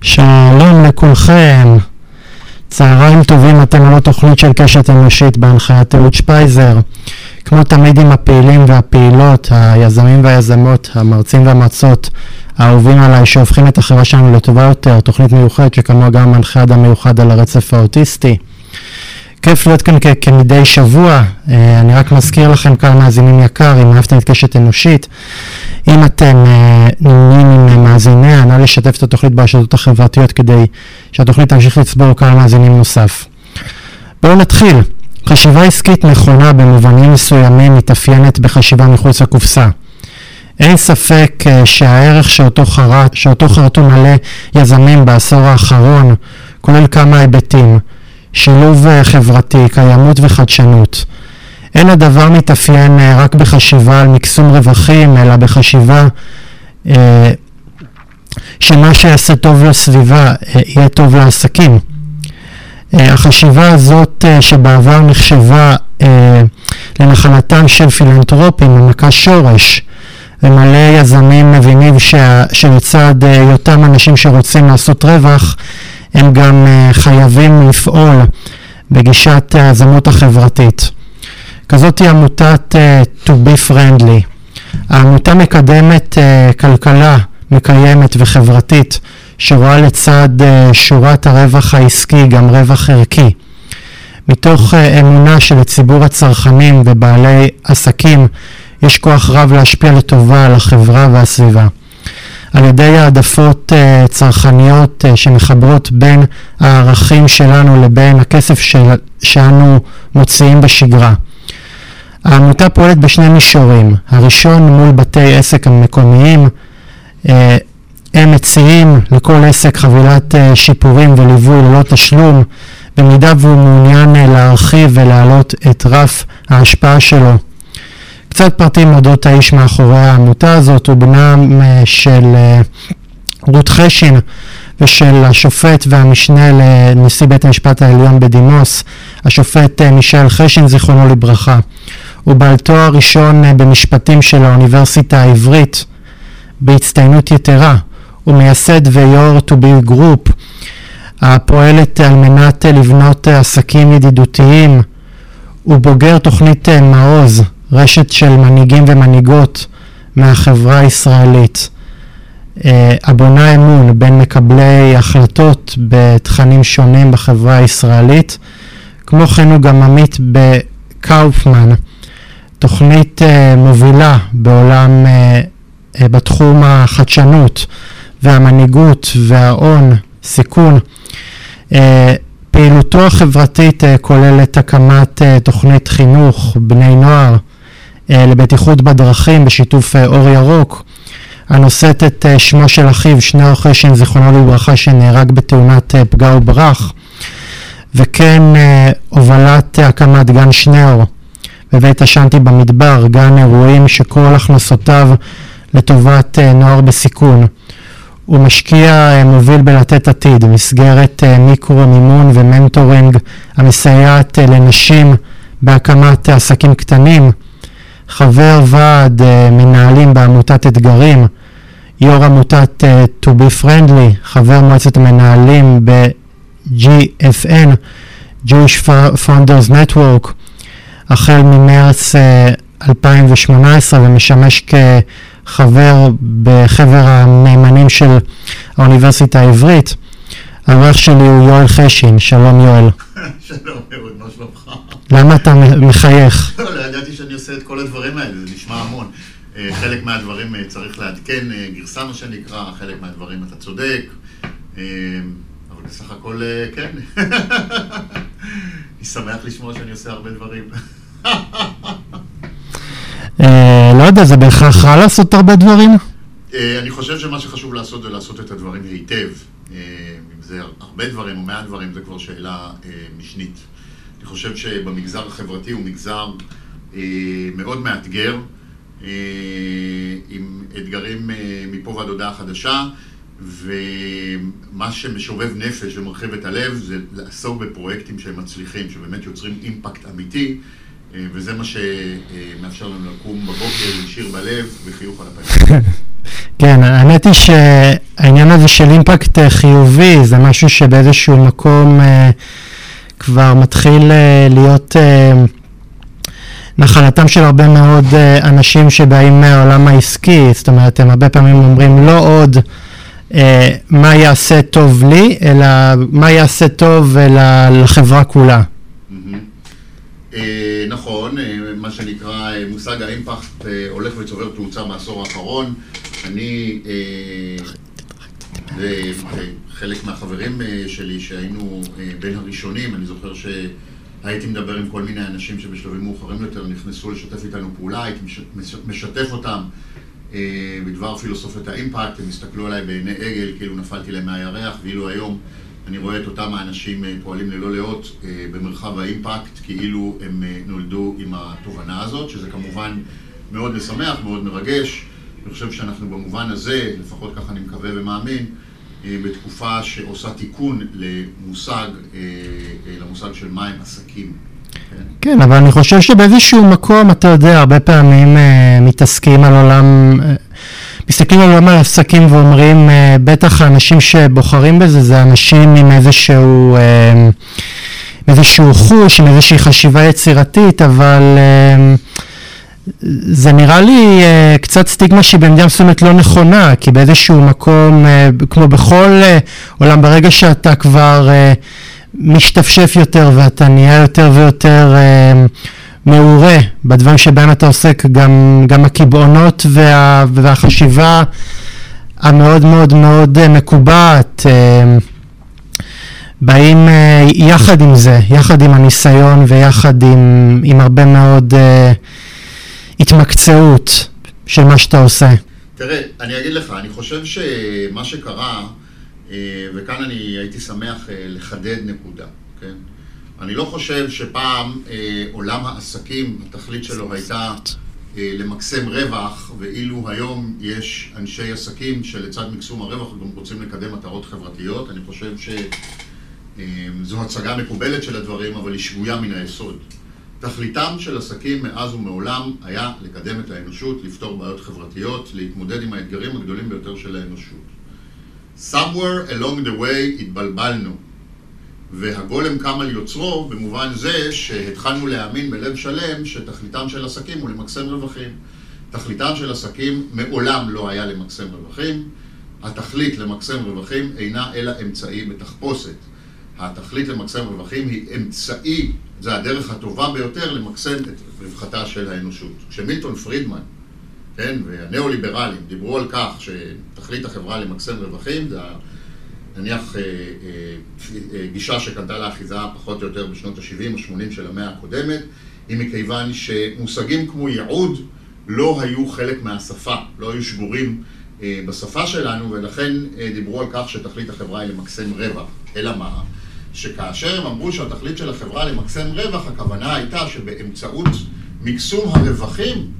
שלום לכולכם, צהריים טובים, אתם על התוכנית של קשת אנושית בהנחיית אהוד שפייזר. כמו תמיד עם הפעילים והפעילות, היזמים והיזמות, המרצים והמרצות, האהובים עליי, שהופכים את החברה שלנו לטובה יותר, תוכנית מיוחדת שכמוה גם מנחה אדם מיוחד על הרצף האוטיסטי. כיף להיות כאן כמדי שבוע, אה, אני רק מזכיר לכם כאן מאזינים יקר, אם אהבתם את קשת אנושית, אם אתם אה, נמנים עם מאזיניה, נא לשתף את התוכנית ברשתות החברתיות כדי שהתוכנית תמשיך לצבור קהל מאזינים נוסף. בואו נתחיל. חשיבה עסקית נכונה במובנים מסוימים מתאפיינת בחשיבה מחוץ לקופסה. אין ספק אה, שהערך שאותו, חרט, שאותו חרטו מלא יזמים בעשור האחרון כולל כמה היבטים. שילוב אה, חברתי, קיימות וחדשנות. אין הדבר מתאפיין אה, רק בחשיבה על מקסום רווחים, אלא בחשיבה אה, שמה שיעשה טוב לסביבה יהיה טוב לעסקים. החשיבה הזאת שבעבר נחשבה לנחלתם של פילנטרופים ומכה שורש ומלא יזמים מבינים שלצד היותם אנשים שרוצים לעשות רווח הם גם uh, חייבים לפעול בגישת היזמות החברתית. כזאת היא עמותת uh, To Be Friendly. העמותה מקדמת uh, כלכלה מקיימת וחברתית שרואה לצד uh, שורת הרווח העסקי גם רווח ערכי. מתוך uh, אמונה שלציבור הצרכנים ובעלי עסקים יש כוח רב להשפיע לטובה על החברה והסביבה. על ידי העדפות uh, צרכניות uh, שמחברות בין הערכים שלנו לבין הכסף של, שאנו מוציאים בשגרה. העמותה פועלת בשני מישורים. הראשון מול בתי עסק המקומיים. Uh, הם מציעים לכל עסק חבילת uh, שיפורים וליווי ללא תשלום, במידה והוא מעוניין uh, להרחיב ולהעלות את רף ההשפעה שלו קצת פרטים אודות האיש מאחורי העמותה הזאת, הוא בנם אה, של אה, רות חשין ושל השופט והמשנה לנשיא בית המשפט העליון בדימוס, השופט אה, מישל חשין זיכרונו לברכה. הוא בעל תואר ראשון במשפטים של האוניברסיטה העברית בהצטיינות יתרה. הוא מייסד ויו"ר to be group הפועלת על מנת לבנות עסקים ידידותיים. הוא בוגר תוכנית מעוז רשת של מנהיגים ומנהיגות מהחברה הישראלית, אה, הבונה אמון בין מקבלי החלטות בתכנים שונים בחברה הישראלית. כמו כן הוא גם עמית בקאופמן, תוכנית אה, מובילה בעולם, אה, בתחום החדשנות והמנהיגות וההון, סיכון. פעילותו החברתית כוללת הקמת תוכנית חינוך בני נוער לבטיחות בדרכים בשיתוף אה, אור ירוק, הנושאת את אה, שמו של אחיו, שניאור חשין, זיכרונו לברכה, שנהרג בתאונת פגע וברח, וכן הובלת הקמת גן שניאור בבית השנטי במדבר, גן אירועים שכל הכנסותיו לטובת נוער בסיכון. הוא משקיע מוביל בלתת עתיד, מסגרת מיקרו מימון ומנטורינג המסייעת לנשים בהקמת עסקים קטנים. חבר ועד uh, מנהלים בעמותת אתגרים, יו"ר עמותת uh, To Be Friendly, חבר מועצת המנהלים ב-GFN, Jewish Founders Network, החל ממרץ uh, 2018 ומשמש כחבר בחבר הנאמנים של האוניברסיטה העברית. העורך שלי הוא יואל חשין, שלום יואל. שלום שלומך? למה אתה מחייך? לא, לא ידעתי שאני עושה את כל הדברים האלה, זה נשמע המון. אה, חלק מהדברים אה, צריך לעדכן אה, גרסה, מה שנקרא, חלק מהדברים אתה צודק, אבל בסך הכל כן. אני שמח לשמוע שאני עושה הרבה דברים. לא יודע, זה בהכרח רע לעשות הרבה דברים? אני חושב שמה שחשוב לעשות זה לעשות את הדברים היטב. אם זה הרבה דברים או מעט דברים, זה כבר שאלה משנית. אני חושב שבמגזר החברתי הוא מגזר אה, מאוד מאתגר, אה, עם אתגרים אה, מפה ועד הודעה חדשה, ומה שמשובב נפש ומרחיב את הלב זה לעסוק בפרויקטים שהם מצליחים, שבאמת יוצרים אימפקט אמיתי, אה, וזה מה שמאפשר לנו לקום בבוקר עם שיר בלב וחיוך על הפנים. כן, האמת היא העניין הזה של אימפקט חיובי זה משהו שבאיזשהו מקום אה, כבר מתחיל אה, להיות אה, נחלתם של הרבה מאוד אה, אנשים שבאים מהעולם העסקי, זאת אומרת הם הרבה פעמים אומרים לא עוד מה יעשה טוב לי, אלא מה יעשה טוב לחברה כולה. אה, נכון, מה שנקרא מושג האימפקט הולך וצובר תאוצה בעשור האחרון. אני וחלק מהחברים אה, שלי שהיינו אה, בין הראשונים, אני זוכר שהייתי מדבר עם כל מיני אנשים שבשלבים מאוחרים יותר נכנסו לשתף איתנו פעולה, הייתי מש- מש- משתף אותם אה, בדבר פילוסופיית האימפקט, הם הסתכלו עליי בעיני עגל כאילו נפלתי להם מהירח, ואילו היום אני רואה את אותם האנשים פועלים ללא לאות במרחב האימפקט, כאילו הם נולדו עם התובנה הזאת, שזה כמובן מאוד משמח, מאוד מרגש. אני חושב שאנחנו במובן הזה, לפחות ככה אני מקווה ומאמין, אה, בתקופה שעושה תיקון למושג, אה, אה, למושג של מהם עסקים. כן? כן, אבל אני חושב שבאיזשהו מקום, אתה יודע, הרבה פעמים אה, מתעסקים על עולם, אה, מסתכלים על עולם העסקים ואומרים, אה, בטח האנשים שבוחרים בזה זה אנשים עם איזשהו, אה, איזשהו חוש, עם איזושהי חשיבה יצירתית, אבל אה, זה נראה לי אה, קצת סטיגמה שהיא במידה מסוימת לא נכונה, כי באיזשהו מקום, אה, כמו בכל אה, עולם, ברגע שאתה כבר אה, משתפשף יותר ואתה נהיה יותר ויותר אה, מעורה בדברים שבהם אתה עוסק, גם, גם הקיבעונות וה, והחשיבה המאוד מאוד מאוד אה, מקובעת אה, באים אה, יחד עם זה, יחד עם הניסיון ויחד עם, עם הרבה מאוד אה, התמקצעות של מה שאתה עושה. תראה, אני אגיד לך, אני חושב שמה שקרה, אה, וכאן אני הייתי שמח אה, לחדד נקודה, כן? אני לא חושב שפעם אה, עולם העסקים, התכלית שלו הייתה למקסם רווח, ואילו היום יש אנשי עסקים שלצד מקסום הרווח גם רוצים לקדם מטרות חברתיות. אני חושב שזו הצגה מקובלת של הדברים, אבל היא שגויה מן היסוד. תכליתם של עסקים מאז ומעולם היה לקדם את האנושות, לפתור בעיות חברתיות, להתמודד עם האתגרים הגדולים ביותר של האנושות. somewhere along the way התבלבלנו, והגולם קם על יוצרו במובן זה שהתחלנו להאמין בלב שלם שתכליתם של עסקים הוא למקסם רווחים. תכליתם של עסקים מעולם לא היה למקסם רווחים, התכלית למקסם רווחים אינה אלא אמצעי בתחפושת. התכלית למקסם רווחים היא אמצעי, זה הדרך הטובה ביותר למקסם את רווחתה של האנושות. כשמילטון פרידמן, כן, והניאו-ליברלים דיברו על כך שתכלית החברה למקסם רווחים, זה נניח אה, אה, אה, גישה שקנתה לאחיזה פחות או יותר בשנות ה-70 או 80 של המאה הקודמת, היא מכיוון שמושגים כמו ייעוד לא היו חלק מהשפה, לא היו שגורים אה, בשפה שלנו, ולכן אה, דיברו על כך שתכלית החברה היא למקסם רווח. אלא מה? שכאשר הם אמרו שהתכלית של החברה למקסם רווח, הכוונה הייתה שבאמצעות מקסום הרווחים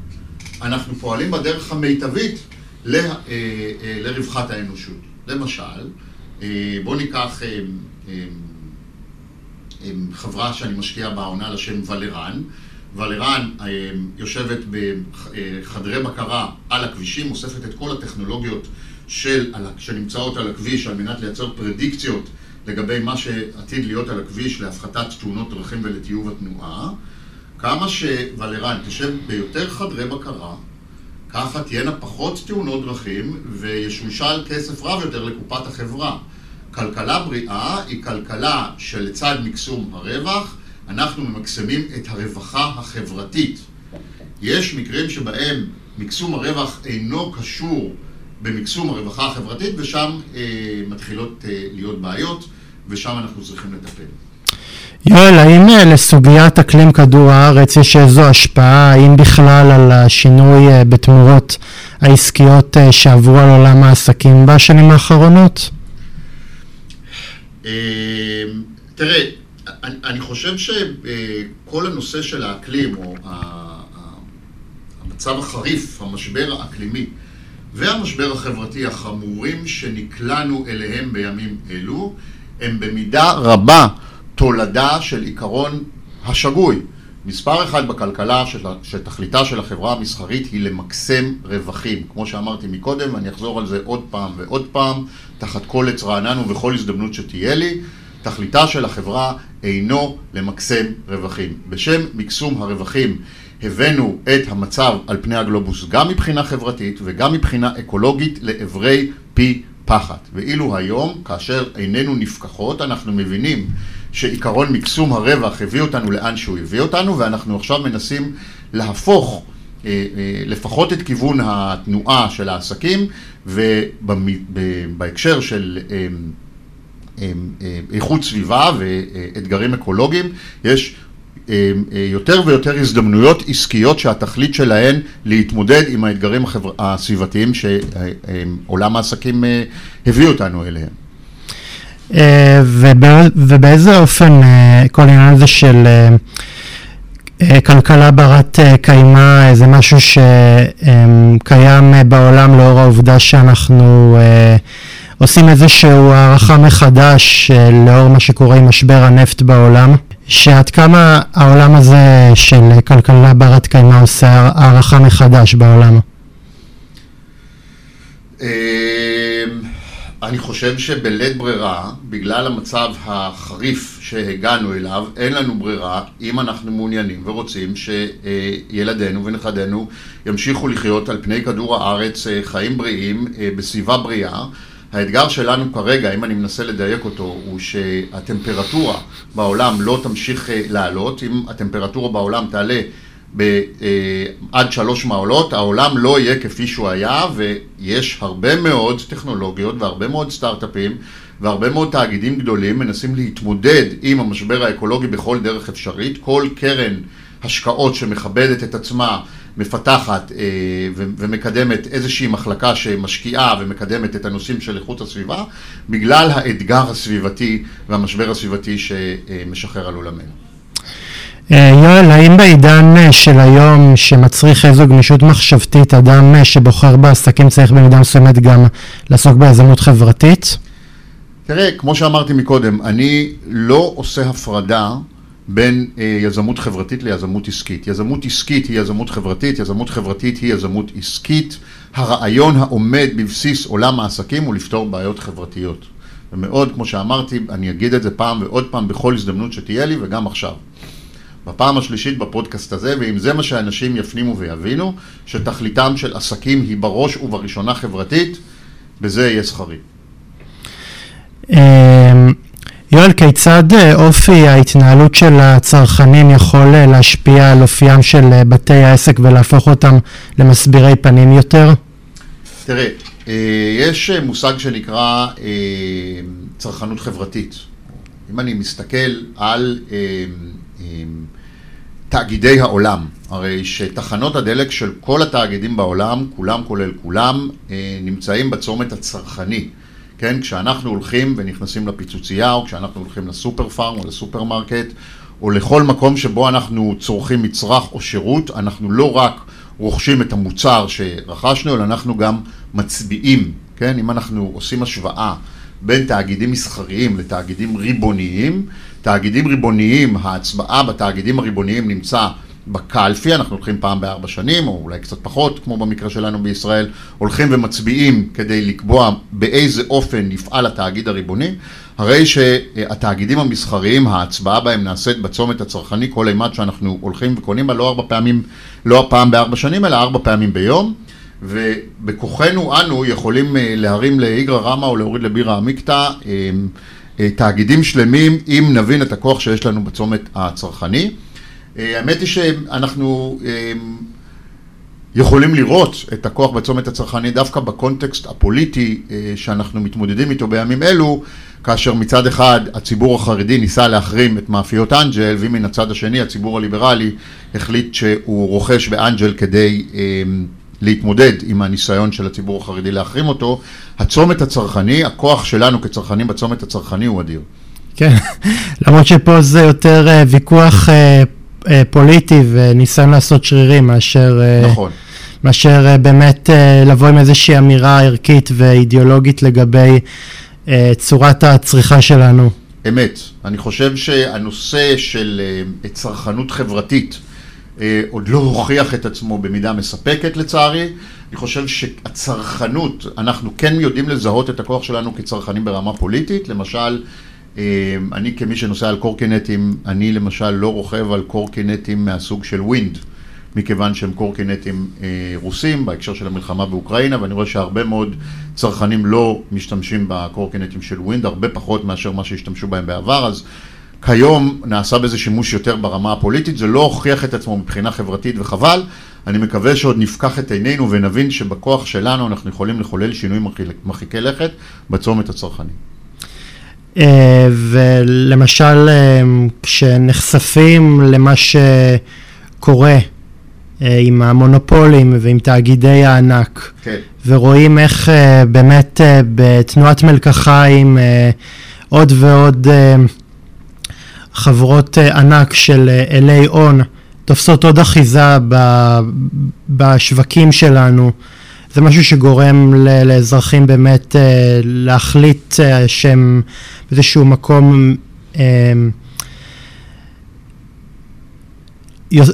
אנחנו פועלים בדרך המיטבית ל- אה, אה, לרווחת האנושות. למשל, אה, בואו ניקח אה, אה, אה, חברה שאני משקיע בה עונה לשם ולרן. ולרן אה, יושבת בחדרי בקרה על הכבישים, אוספת את כל הטכנולוגיות של, שנמצאות על הכביש על מנת לייצר פרדיקציות לגבי מה שעתיד להיות על הכביש להפחתת תאונות דרכים ולטיוב התנועה. כמה שוולרן תשב ביותר חדרי בקרה, ככה תהיינה פחות תאונות דרכים וישושל כסף רב יותר לקופת החברה. כלכלה בריאה היא כלכלה שלצד מקסום הרווח, אנחנו ממקסמים את הרווחה החברתית. יש מקרים שבהם מקסום הרווח אינו קשור במקסום הרווחה החברתית ושם אה, מתחילות אה, להיות בעיות ושם אנחנו צריכים לטפל. יואל, האם אה, לסוגיית אקלים כדור הארץ יש איזו השפעה, האם בכלל על השינוי אה, בתמורות העסקיות אה, שעברו על עולם העסקים בשנים האחרונות? אה, תראה, אני, חושב שכל הנושא של האקלים, או המצב החריף, המשבר האקלימי והמשבר החברתי החמורים שנקלענו אליהם בימים אלו, הם במידה רבה תולדה של עיקרון השגוי. מספר אחד בכלכלה שתכליתה של החברה המסחרית היא למקסם רווחים. כמו שאמרתי מקודם, ואני אחזור על זה עוד פעם ועוד פעם, תחת כל עץ רענן ובכל הזדמנות שתהיה לי, תכליתה של החברה אינו למקסם רווחים. בשם מקסום הרווחים הבאנו את המצב על פני הגלובוס גם מבחינה חברתית וגם מבחינה אקולוגית לעברי פי פחת. ואילו היום, כאשר עינינו נפקחות, אנחנו מבינים שעיקרון מקסום הרווח הביא אותנו לאן שהוא הביא אותנו, ואנחנו עכשיו מנסים להפוך אה, אה, לפחות את כיוון התנועה של העסקים, ובהקשר של אה, איכות סביבה ואתגרים אקולוגיים, יש יותר ויותר הזדמנויות עסקיות שהתכלית שלהן להתמודד עם האתגרים הסביבתיים שעולם העסקים הביא אותנו אליהם. אה, ובאיזה אופן אה, כל העניין הזה של אה, כלכלה ברת קיימא זה משהו שקיים בעולם לאור העובדה שאנחנו עושים איזושהי הערכה מחדש לאור מה שקורה עם משבר הנפט בעולם, שעד כמה העולם הזה של כלכלה ברת קיימא עושה הערכה מחדש בעולם? אני חושב שבלית ברירה, בגלל המצב החריף שהגענו אליו, אין לנו ברירה אם אנחנו מעוניינים ורוצים שילדינו ונכדינו ימשיכו לחיות על פני כדור הארץ אה, חיים בריאים אה, בסביבה בריאה. האתגר שלנו כרגע, אם אני מנסה לדייק אותו, הוא שהטמפרטורה בעולם לא תמשיך אה, לעלות. אם הטמפרטורה בעולם תעלה ב, אה, עד שלוש מעלות, העולם לא יהיה כפי שהוא היה, ויש הרבה מאוד טכנולוגיות והרבה מאוד סטארט-אפים והרבה מאוד תאגידים גדולים מנסים להתמודד עם המשבר האקולוגי בכל דרך אפשרית. כל קרן השקעות שמכבדת את עצמה, מפתחת אה, ומקדמת איזושהי מחלקה שמשקיעה ומקדמת את הנושאים של איכות הסביבה, בגלל האתגר הסביבתי והמשבר הסביבתי שמשחרר על עולמנו. אה, יואל, האם בעידן אה, של היום שמצריך איזו גמישות מחשבתית, אדם שבוחר בעסקים צריך במידה מסוימת גם לעסוק ביזמות חברתית? תראה, כמו שאמרתי מקודם, אני לא עושה הפרדה בין אה, יזמות חברתית ליזמות עסקית. יזמות עסקית היא יזמות חברתית, יזמות חברתית היא יזמות עסקית. הרעיון העומד בבסיס עולם העסקים הוא לפתור בעיות חברתיות. ומאוד, כמו שאמרתי, אני אגיד את זה פעם ועוד פעם בכל הזדמנות שתהיה לי וגם עכשיו. בפעם השלישית בפודקאסט הזה, ואם זה מה שאנשים יפנימו ויבינו, שתכליתם של עסקים היא בראש ובראשונה חברתית, בזה יהיה שכרי. יואל, כיצד אה, אופי ההתנהלות של הצרכנים יכול אה, להשפיע על אופיים של אה, בתי העסק ולהפוך אותם למסבירי פנים יותר? תראה, יש מושג שנקרא צרכנות חברתית. אם אני מסתכל על תאגידי העולם, הרי שתחנות הדלק של כל התאגידים בעולם, כולם כולל כולם, נמצאים בצומת הצרכני. כן, כשאנחנו הולכים ונכנסים לפיצוצייה, או כשאנחנו הולכים לסופר פארם או לסופרמרקט, או לכל מקום שבו אנחנו צורכים מצרך או שירות, אנחנו לא רק רוכשים את המוצר שרכשנו, אלא אנחנו גם מצביעים, כן? אם אנחנו עושים השוואה בין תאגידים מסחריים לתאגידים ריבוניים, תאגידים ריבוניים, ההצבעה בתאגידים הריבוניים נמצא בקלפי, אנחנו הולכים פעם בארבע שנים, או אולי קצת פחות, כמו במקרה שלנו בישראל, הולכים ומצביעים כדי לקבוע באיזה אופן יפעל התאגיד הריבוני, הרי שהתאגידים המסחריים, ההצבעה בהם נעשית בצומת הצרכני כל אימת שאנחנו הולכים וקונים בה לא ארבע פעמים, לא פעם בארבע שנים, אלא ארבע פעמים ביום. ובכוחנו אנו יכולים אה, להרים לאיגרא רמא או להוריד לבירא עמיקתא אה, אה, תאגידים שלמים אם נבין את הכוח שיש לנו בצומת הצרכני. האמת היא שאנחנו יכולים לראות את הכוח בצומת הצרכני דווקא בקונטקסט הפוליטי שאנחנו מתמודדים איתו בימים אלו, כאשר מצד אחד הציבור החרדי ניסה להחרים את מאפיות אנג'ל, ומן הצד השני הציבור הליברלי החליט שהוא רוכש באנג'ל כדי להתמודד עם הניסיון של הציבור החרדי להחרים אותו, הצומת הצרכני, הכוח שלנו כצרכנים בצומת הצרכני הוא אדיר. כן, למרות שפה זה יותר אה, ויכוח אה, אה, פוליטי וניסיון לעשות שרירים מאשר... נכון. מאשר באמת לבוא עם איזושהי אמירה ערכית ואידיאולוגית לגבי צורת הצריכה שלנו. אמת. אני חושב שהנושא של אה, צרכנות חברתית אה, עוד לא הוכיח את עצמו במידה מספקת לצערי. אני חושב שהצרכנות, אנחנו כן יודעים לזהות את הכוח שלנו כצרכנים ברמה פוליטית. למשל, אה, אני כמי שנוסע על קורקינטים, אני למשל לא רוכב על קורקינטים מהסוג של ווינד. מכיוון שהם קורקינטים אה, רוסים בהקשר של המלחמה באוקראינה, ואני רואה שהרבה מאוד צרכנים לא משתמשים בקורקינטים של ווינד, הרבה פחות מאשר מה שהשתמשו בהם בעבר, אז כיום נעשה בזה שימוש יותר ברמה הפוליטית, זה לא הוכיח את עצמו מבחינה חברתית וחבל, אני מקווה שעוד נפקח את עינינו ונבין שבכוח שלנו אנחנו יכולים לחולל שינויים מרחיקי לכת בצומת הצרכני. אה, ולמשל, אה, כשנחשפים למה שקורה אה, עם המונופולים ועם תאגידי הענק. כן. ורואים איך באמת בתנועת מלקחיים עוד ועוד חברות ענק של אלי הון תופסות עוד אחיזה בשווקים שלנו. זה משהו שגורם לאזרחים באמת להחליט שהם באיזשהו מקום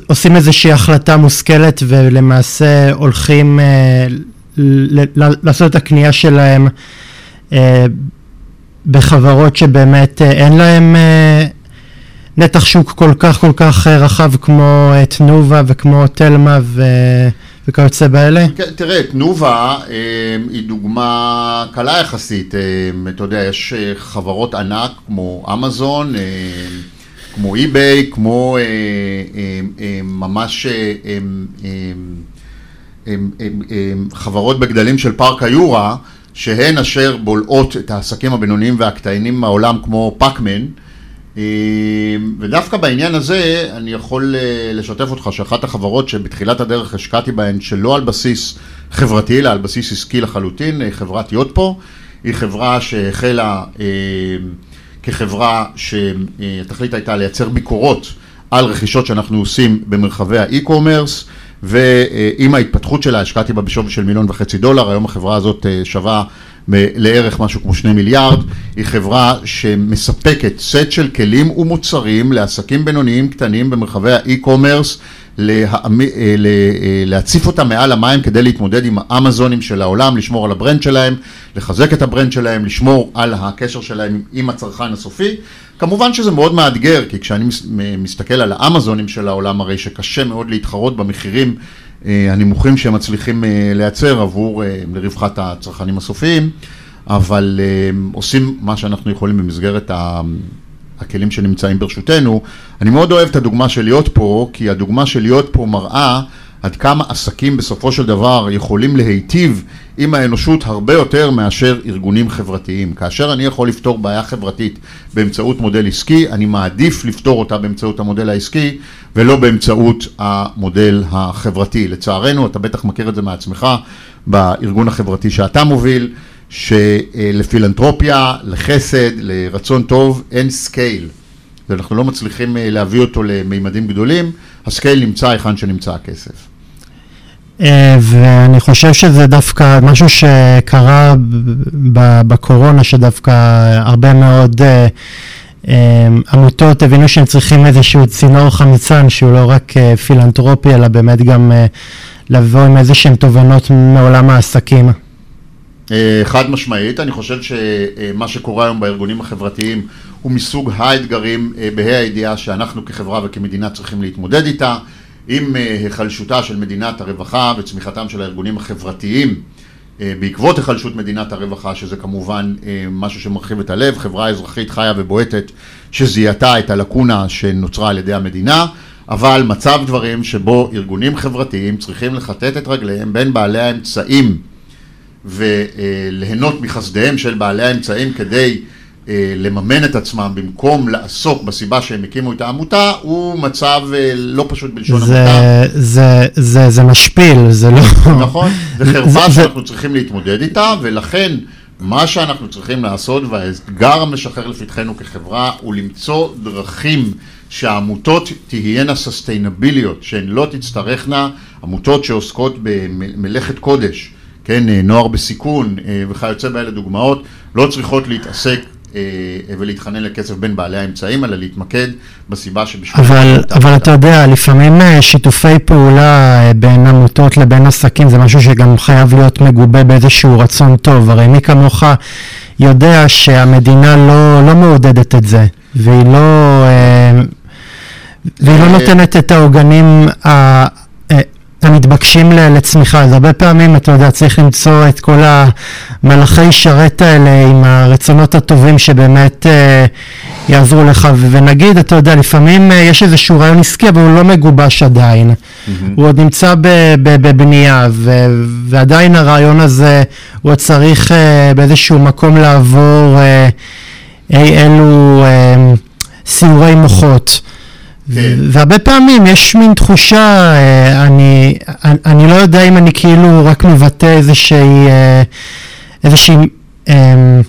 עושים איזושהי החלטה מושכלת ולמעשה הולכים אה, לעשות את הקנייה שלהם אה, בחברות שבאמת אה, אין להם אה, נתח שוק כל כך כל כך אה, רחב כמו אה, תנובה וכמו תלמה ו... וכיוצא באלה? כן, תראה, תנובה אה, היא דוגמה קלה יחסית. אה, אתה יודע, יש אה, חברות ענק כמו אמזון, אה, כמו אי-ביי, כמו אה, אה, אה, ממש אה, אה, אה, אה, אה, חברות בגדלים של פארק היורה, שהן אשר בולעות את העסקים הבינוניים והקטנים מהעולם כמו פאקמן. אה, ודווקא בעניין הזה אני יכול אה, לשתף אותך שאחת החברות שבתחילת הדרך השקעתי בהן שלא על בסיס חברתי אלא על בסיס עסקי לחלוטין, חברת יוטפו, היא חברה שהחלה כחברה שהתכלית הייתה לייצר ביקורות על רכישות שאנחנו עושים במרחבי ה e-commerce ועם ההתפתחות שלה השקעתי בה בשווי של מיליון וחצי דולר, היום החברה הזאת אה, שווה לערך משהו כמו שני מיליארד, היא חברה שמספקת סט של כלים ומוצרים לעסקים בינוניים קטנים במרחבי ה e-commerce אה, אה, להציף אותם מעל המים כדי להתמודד עם האמזונים של העולם, לשמור על ה brand שלהם, לחזק את ה brand שלהם, לשמור על הקשר שלהם עם הצרכן הסופי. כמובן שזה מאוד מאתגר, כי כשאני מסתכל על האמזונים של העולם, הרי שקשה מאוד להתחרות במחירים הנמוכים שהם מצליחים לייצר עבור, לרווחת הצרכנים הסופיים, אבל עושים מה שאנחנו יכולים במסגרת הכלים שנמצאים ברשותנו. אני מאוד אוהב את הדוגמה של להיות פה, כי הדוגמה של להיות פה מראה עד כמה עסקים בסופו של דבר יכולים להיטיב עם האנושות הרבה יותר מאשר ארגונים חברתיים. כאשר אני יכול לפתור בעיה חברתית באמצעות מודל עסקי, אני מעדיף לפתור אותה באמצעות המודל העסקי ולא באמצעות המודל החברתי. לצערנו, אתה בטח מכיר את זה מעצמך בארגון החברתי שאתה מוביל. שלפילנטרופיה, לחסד, לרצון טוב, אין scale. ואנחנו לא מצליחים אה, להביא אותו למימדים גדולים, ה scale נמצא היכן שנמצא הכסף. אה, ואני חושב שזה דווקא משהו שקרה בקורונה, שדווקא הרבה מאוד אה, עמותות הבינו שהם צריכים איזשהו צינור חמצן שהוא לא רק פילנטרופי, אלא באמת גם לבוא עם איזה שהן תובנות מעולם העסקים. אה, חד משמעית, אני חושב שמה שקורה היום בארגונים החברתיים הוא מסוג האתגרים אה, בה"א הידיעה שאנחנו כחברה וכמדינה צריכים להתמודד איתה עם אה, היחלשותה של מדינת הרווחה וצמיחתם של הארגונים החברתיים בעקבות היחלשות מדינת הרווחה, שזה כמובן משהו שמרחיב את הלב, חברה אזרחית חיה ובועטת שזיהתה את הלקונה שנוצרה על ידי המדינה, אבל מצב דברים שבו ארגונים חברתיים צריכים לכתת את רגליהם בין בעלי האמצעים וליהנות מחסדיהם של בעלי האמצעים כדי אה, לממן את עצמם במקום לעסוק בסיבה שהם הקימו את העמותה, הוא מצב אה, לא פשוט בלשון המעטה. זה, זה, זה משפיל, זה לא... נכון, זה חרפה שאנחנו צריכים להתמודד איתה, ולכן מה שאנחנו צריכים לעשות, והאתגר המשחרר לפתחנו כחברה, הוא למצוא דרכים שהעמותות תהיינה סוסטיינביליות, שהן לא תצטרכנה, עמותות שעוסקות במלאכת קודש. כן, אה, נוער בסיכון אה, וכיוצא באלה דוגמאות, לא צריכות להתעסק אה, ולהתחנן לכסף בין בעלי האמצעים, אלא להתמקד בסיבה שבשביל... אבל, אבל אתה יודע, לפעמים אה, שיתופי פעולה אה, בין עמותות לבין עסקים זה משהו שגם חייב להיות מגובה באיזשהו רצון טוב. הרי מי כמוך יודע שהמדינה לא, לא מעודדת את זה, והיא לא, והיא לא נותנת את העוגנים המתבקשים לצמיחה. אז הרבה פעמים, אתה יודע, צריך למצוא את כל המלאכי שרת האלה עם הרצונות הטובים שבאמת אה, יעזרו לך. ונגיד, אתה יודע, לפעמים אה, יש איזשהו רעיון עסקי, אבל הוא לא מגובש עדיין. Mm-hmm. הוא עוד נמצא בבנייה, ו- ועדיין הרעיון הזה, הוא עוד צריך אה, באיזשהו מקום לעבור אה, אי אלו אה, סיורי מוחות. כן. והרבה פעמים יש מין תחושה, אה, אני, אני לא יודע אם אני כאילו רק מבטא איזושהי, אה, איזושהי אה,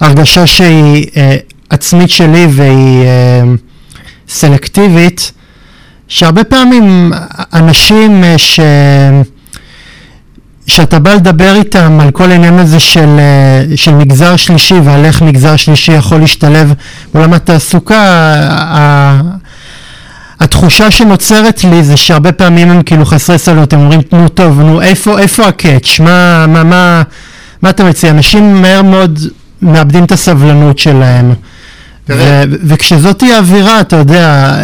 הרגשה שהיא עצמית שלי והיא סלקטיבית, שהרבה פעמים אנשים ש... שאתה בא לדבר איתם על כל העניין הזה של, של מגזר שלישי ועל איך מגזר שלישי יכול להשתלב בעולם התעסוקה, התחושה שנוצרת לי זה שהרבה פעמים הם כאילו חסרי סבלנות, הם אומרים, נו טוב, נו איפה, איפה הקאץ', מה, מה, מה, מה אתה מציע? אנשים מהר מאוד מאבדים את הסבלנות שלהם. ו- וכשזאת היא האווירה, אתה יודע,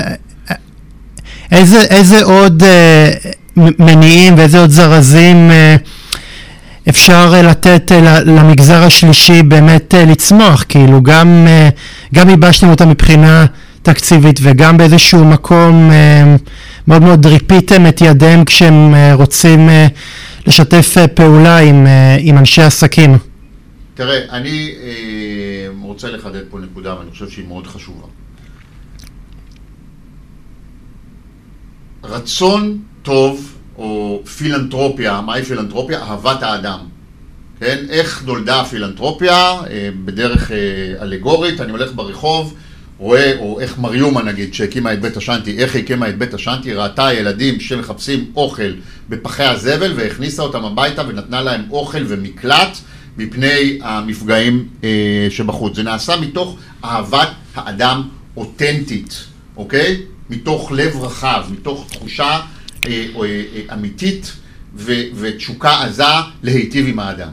איזה, איזה עוד אה, מניעים ואיזה עוד זרזים אה, אפשר אה, לתת אה, למגזר השלישי באמת אה, לצמוח, כאילו גם, אה, גם ייבשתם אותה מבחינה תקציבית וגם באיזשהו מקום אה, מאוד מאוד ריפיתם את ידיהם כשהם אה, רוצים אה, לשתף פעולה עם, עם אנשי עסקים. תראה, אני רוצה לחדד פה נקודה ואני חושב שהיא מאוד חשובה. רצון טוב או פילנטרופיה, מהי פילנטרופיה? אהבת האדם. כן? איך נולדה הפילנטרופיה? בדרך אלגורית, אני הולך ברחוב, רואה, או איך מריומה נגיד, שהקימה את בית השנטי, איך היא הקימה את בית השנטי, ראתה ילדים שמחפשים אוכל בפחי הזבל והכניסה אותם הביתה ונתנה להם אוכל ומקלט מפני המפגעים אה, שבחוץ. זה נעשה מתוך אהבת האדם אותנטית, אוקיי? מתוך לב רחב, מתוך תחושה אה, אה, אה, אמיתית ו, ותשוקה עזה להיטיב עם האדם.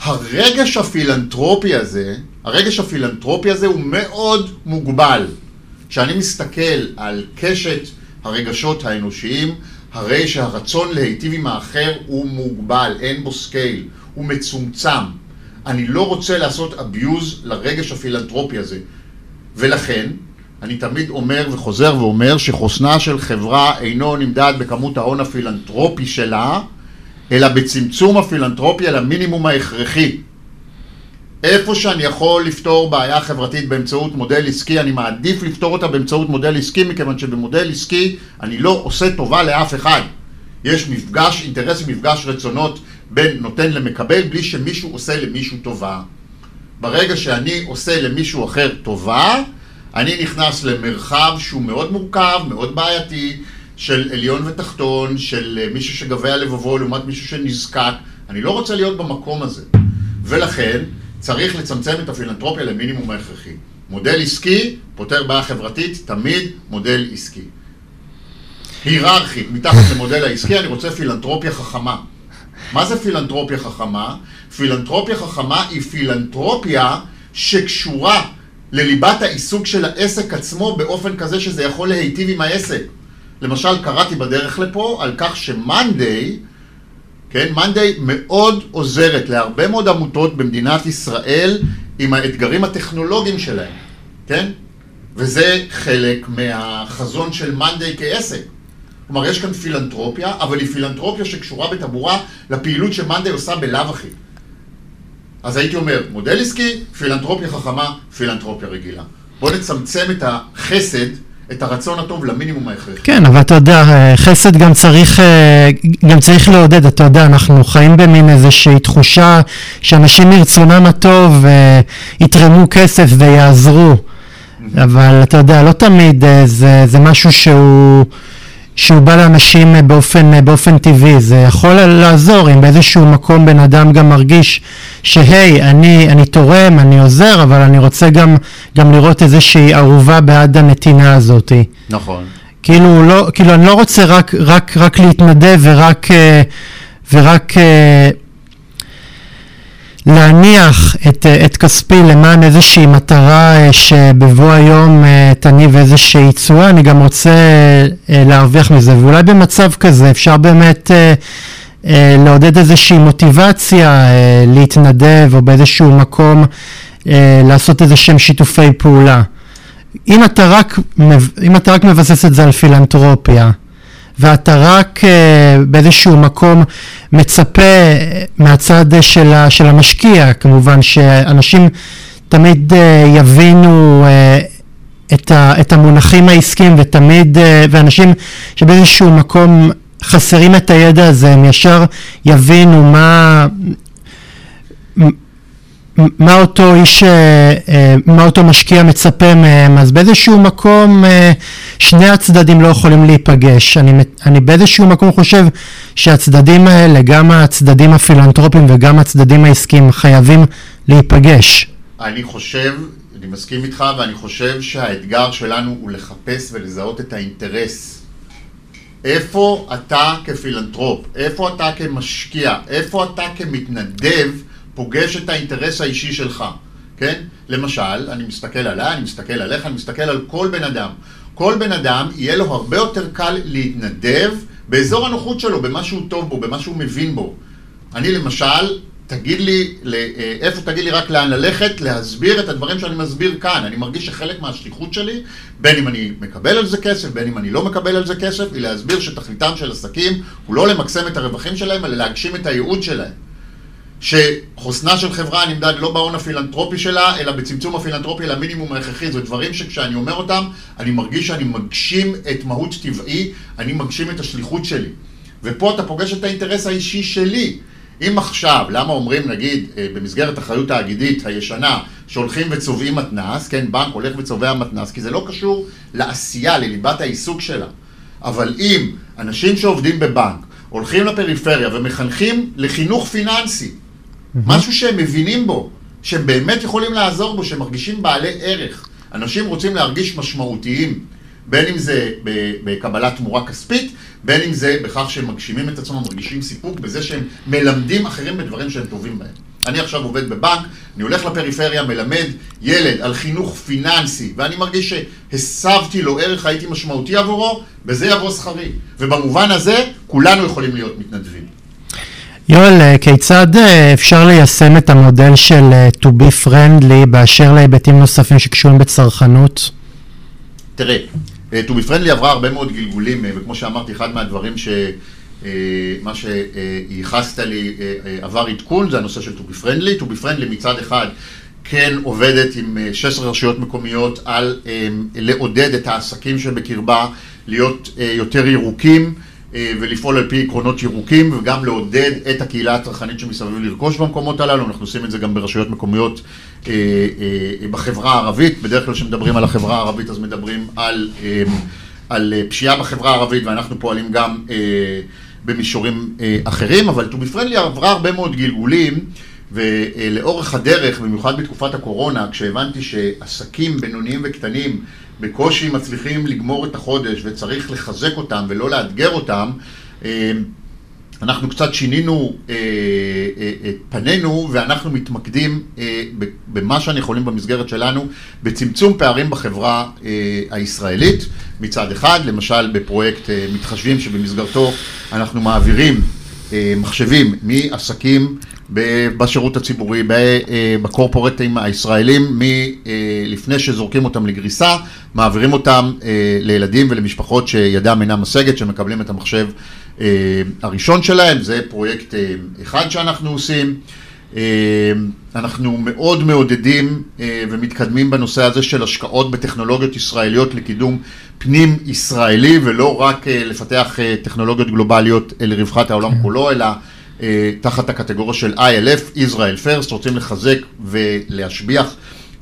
הרגש הפילנטרופי הזה, הרגש הפילנטרופי הזה הוא מאוד מוגבל. כשאני מסתכל על קשת הרגשות האנושיים, הרי שהרצון להיטיב עם האחר הוא מוגבל, אין בו scale, הוא מצומצם. אני לא רוצה לעשות abuse לרגש הפילנטרופי הזה. ולכן, אני תמיד אומר וחוזר ואומר שחוסנה של חברה אינו נמדד בכמות ההון הפילנטרופי שלה, אלא בצמצום הפילנטרופיה למינימום ההכרחי. איפה שאני יכול לפתור בעיה חברתית באמצעות מודל עסקי, אני מעדיף לפתור אותה באמצעות מודל עסקי, מכיוון שבמודל עסקי אני לא עושה טובה לאף אחד. יש מפגש אינטרס ומפגש רצונות בין נותן למקבל, בלי שמישהו עושה למישהו טובה. ברגע שאני עושה למישהו אחר טובה, אני נכנס למרחב שהוא מאוד מורכב, מאוד בעייתי, של עליון ותחתון, של אה, מישהו שגבה לבבו לעומת מישהו שנזקק. אני לא רוצה להיות במקום הזה. ולכן צריך לצמצם את הפילנטרופיה למינימום ההכרחי. מודל עסקי פותר בעיה חברתית, תמיד מודל עסקי. היררכית, מתחת למודל העסקי, אני רוצה פילנטרופיה חכמה. מה זה פילנטרופיה חכמה? פילנטרופיה חכמה היא פילנטרופיה שקשורה לליבת העיסוק של העסק עצמו באופן כזה שזה יכול להיטיב עם העסק. למשל, קראתי בדרך לפה על כך שמאנדיי, כן, מאנדיי מאוד עוזרת להרבה מאוד עמותות במדינת ישראל עם האתגרים הטכנולוגיים שלהם, כן? וזה חלק מהחזון של מאנדיי כעסק. כלומר, יש כאן פילנטרופיה, אבל היא פילנטרופיה שקשורה בטבורה לפעילות שמאנדיי עושה בלאו הכי. אז הייתי אומר, מודל עסקי, פילנטרופיה חכמה, פילנטרופיה רגילה. בואו נצמצם את החסד את הרצון הטוב למינימום ההכרחי. כן, אבל אתה יודע, חסד גם צריך, אה, גם צריך לעודד, אתה יודע, אנחנו חיים במין איזושהי תחושה שאנשים מרצונם הטוב אה, יתרמו כסף ויעזרו, אבל אתה יודע, לא תמיד אה, זה, זה משהו שהוא... שהוא בא לאנשים אה, באופן, אה, באופן טבעי, זה יכול לעזור אם באיזשהו מקום בן אדם גם מרגיש שהי, אני, אני תורם, אני עוזר, אבל אני רוצה גם, גם לראות איזושהי ערובה בעד הנתינה הזאת. נכון. כאילו, לא, כאילו אני לא רוצה רק, רק, רק להתנדב ורק, אה, ורק להניח את, את כספי למען איזושהי מטרה אה, שבבוא היום אה, תניב איזושהי תשואה, אני גם רוצה אה, להרוויח מזה. ואולי במצב כזה אפשר באמת לעודד איזושהי מוטיבציה להתנדב או באיזשהו מקום לעשות איזה שהם שיתופי פעולה. אם אתה רק, אם אתה רק מבסס את זה על פילנטרופיה, ואתה רק uh, באיזשהו מקום מצפה מהצד של, של המשקיע, כמובן שאנשים תמיד uh, יבינו uh, את, ה, את המונחים העסקיים ותמיד, ואנשים שבאיזשהו מקום חסרים את הידע הזה, הם ישר יבינו מה... מה אותו איש, אה, אה, מה אותו משקיע מצפה מהם, אז באיזשהו מקום אה, שני הצדדים לא יכולים להיפגש. אני, אני באיזשהו מקום חושב שהצדדים האלה, גם הצדדים הפילנטרופיים וגם הצדדים העסקיים, חייבים להיפגש. אני חושב, אני מסכים איתך, ואני חושב שהאתגר שלנו הוא לחפש ולזהות את האינטרס. איפה אתה כפילנטרופ, איפה אתה כמשקיע, איפה אתה כמתנדב, פוגש את האינטרס האישי שלך, כן? למשל, אני מסתכל עליי, אני מסתכל עליך, אני מסתכל על כל בן אדם. כל בן אדם, יהיה לו הרבה יותר קל להתנדב באזור הנוחות שלו, במה שהוא טוב בו, במה שהוא מבין בו. אני למשל, תגיד לי, אה, איפה תגיד לי רק לאן ללכת, להסביר את הדברים שאני מסביר כאן. אני מרגיש שחלק מהשליחות שלי, בין אם אני מקבל על זה כסף, בין אם אני לא מקבל על זה כסף, היא להסביר שתכליתם של עסקים הוא לא למקסם את הרווחים שלהם, אלא להגשים את הייעוד שלהם. שחוסנה של חברה נמדד לא בהון הפילנטרופי שלה, אלא בצמצום הפילנטרופי למינימום ההכרחי. זה דברים שכשאני אומר אותם, אני מרגיש שאני מגשים את מהות טבעי, אני מגשים את השליחות שלי. ופה אתה פוגש את האינטרס האישי שלי. אם עכשיו, למה אומרים נגיד אה, במסגרת אחריות תאגידית הישנה שהולכים וצובעים מתנ"ס, כן, בנק הולך וצובע מתנ"ס, כי זה לא קשור לעשייה, לליבת העיסוק שלה. אבל אם אנשים שעובדים בבנק הולכים לפריפריה ומחנכים לחינוך פיננסי, משהו שהם מבינים בו, שהם באמת יכולים לעזור בו, שהם מרגישים בעלי ערך. אנשים רוצים להרגיש משמעותיים, בין אם זה בקבלת תמורה כספית, בין אם זה בכך שהם מגשימים את עצמם, מרגישים סיפוק בזה שהם מלמדים אחרים בדברים שהם טובים בהם. אני עכשיו עובד בבנק, אני הולך לפריפריה, מלמד ילד על חינוך פיננסי, ואני מרגיש שהסבתי לו ערך, הייתי משמעותי עבורו, בזה יבוא שכרי. ובמובן הזה, כולנו יכולים להיות מתנדבים. יואל, אה, כיצד אה, אפשר ליישם את המודל של אה, to be friendly באשר להיבטים נוספים שקשורים בצרכנות? תראה, to be friendly עברה הרבה מאוד גלגולים, וכמו שאמרתי, אחד מהדברים ש... מה שייחסת לי עבר עדכון, זה הנושא של to be friendly. to be friendly מצד אחד כן עובדת עם 16 רשויות מקומיות על לעודד את העסקים שבקרבה להיות יותר ירוקים. אה, ולפעול על פי עקרונות ירוקים וגם לעודד את הקהילה הצרכנית שמסביב לרכוש במקומות הללו, אנחנו עושים את זה גם ברשויות מקומיות אה, אה, בחברה הערבית, בדרך כלל כשמדברים על החברה הערבית אז מדברים על, על פשיעה בחברה הערבית ואנחנו פועלים גם במישורים אחרים, אבל טובי פרנדלי עברה הרבה מאוד גלגולים ולאורך הדרך, במיוחד בתקופת הקורונה, כשהבנתי שעסקים בינוניים וקטנים בקושי מצליחים לגמור את החודש וצריך לחזק אותם ולא לאתגר אותם, אה, אנחנו קצת שינינו אה, אה, את פנינו ואנחנו מתמקדים במה שאנחנו יכולים במסגרת שלנו בצמצום פערים בחברה הישראלית. מצד אחד, למשל בפרויקט מתחשבים שבמסגרתו אנחנו מעבירים מחשבים מעסקים בשירות הציבורי, אה, בקורפורטים הישראלים, מלפני שזורקים אותם לגריסה, מעבירים אותם אה, לילדים ולמשפחות שידם אינה משגת, שמקבלים את המחשב אה, הראשון שלהם, זה פרויקט אחד שאנחנו עושים. אנחנו מאוד מעודדים ומתקדמים בנושא הזה של השקעות בטכנולוגיות ישראליות לקידום פנים ישראלי ולא רק לפתח טכנולוגיות גלובליות לרווחת העולם כן. כולו, אלא אה, תחת הקטגוריה של ILF, Israel First, רוצים לחזק ולהשביח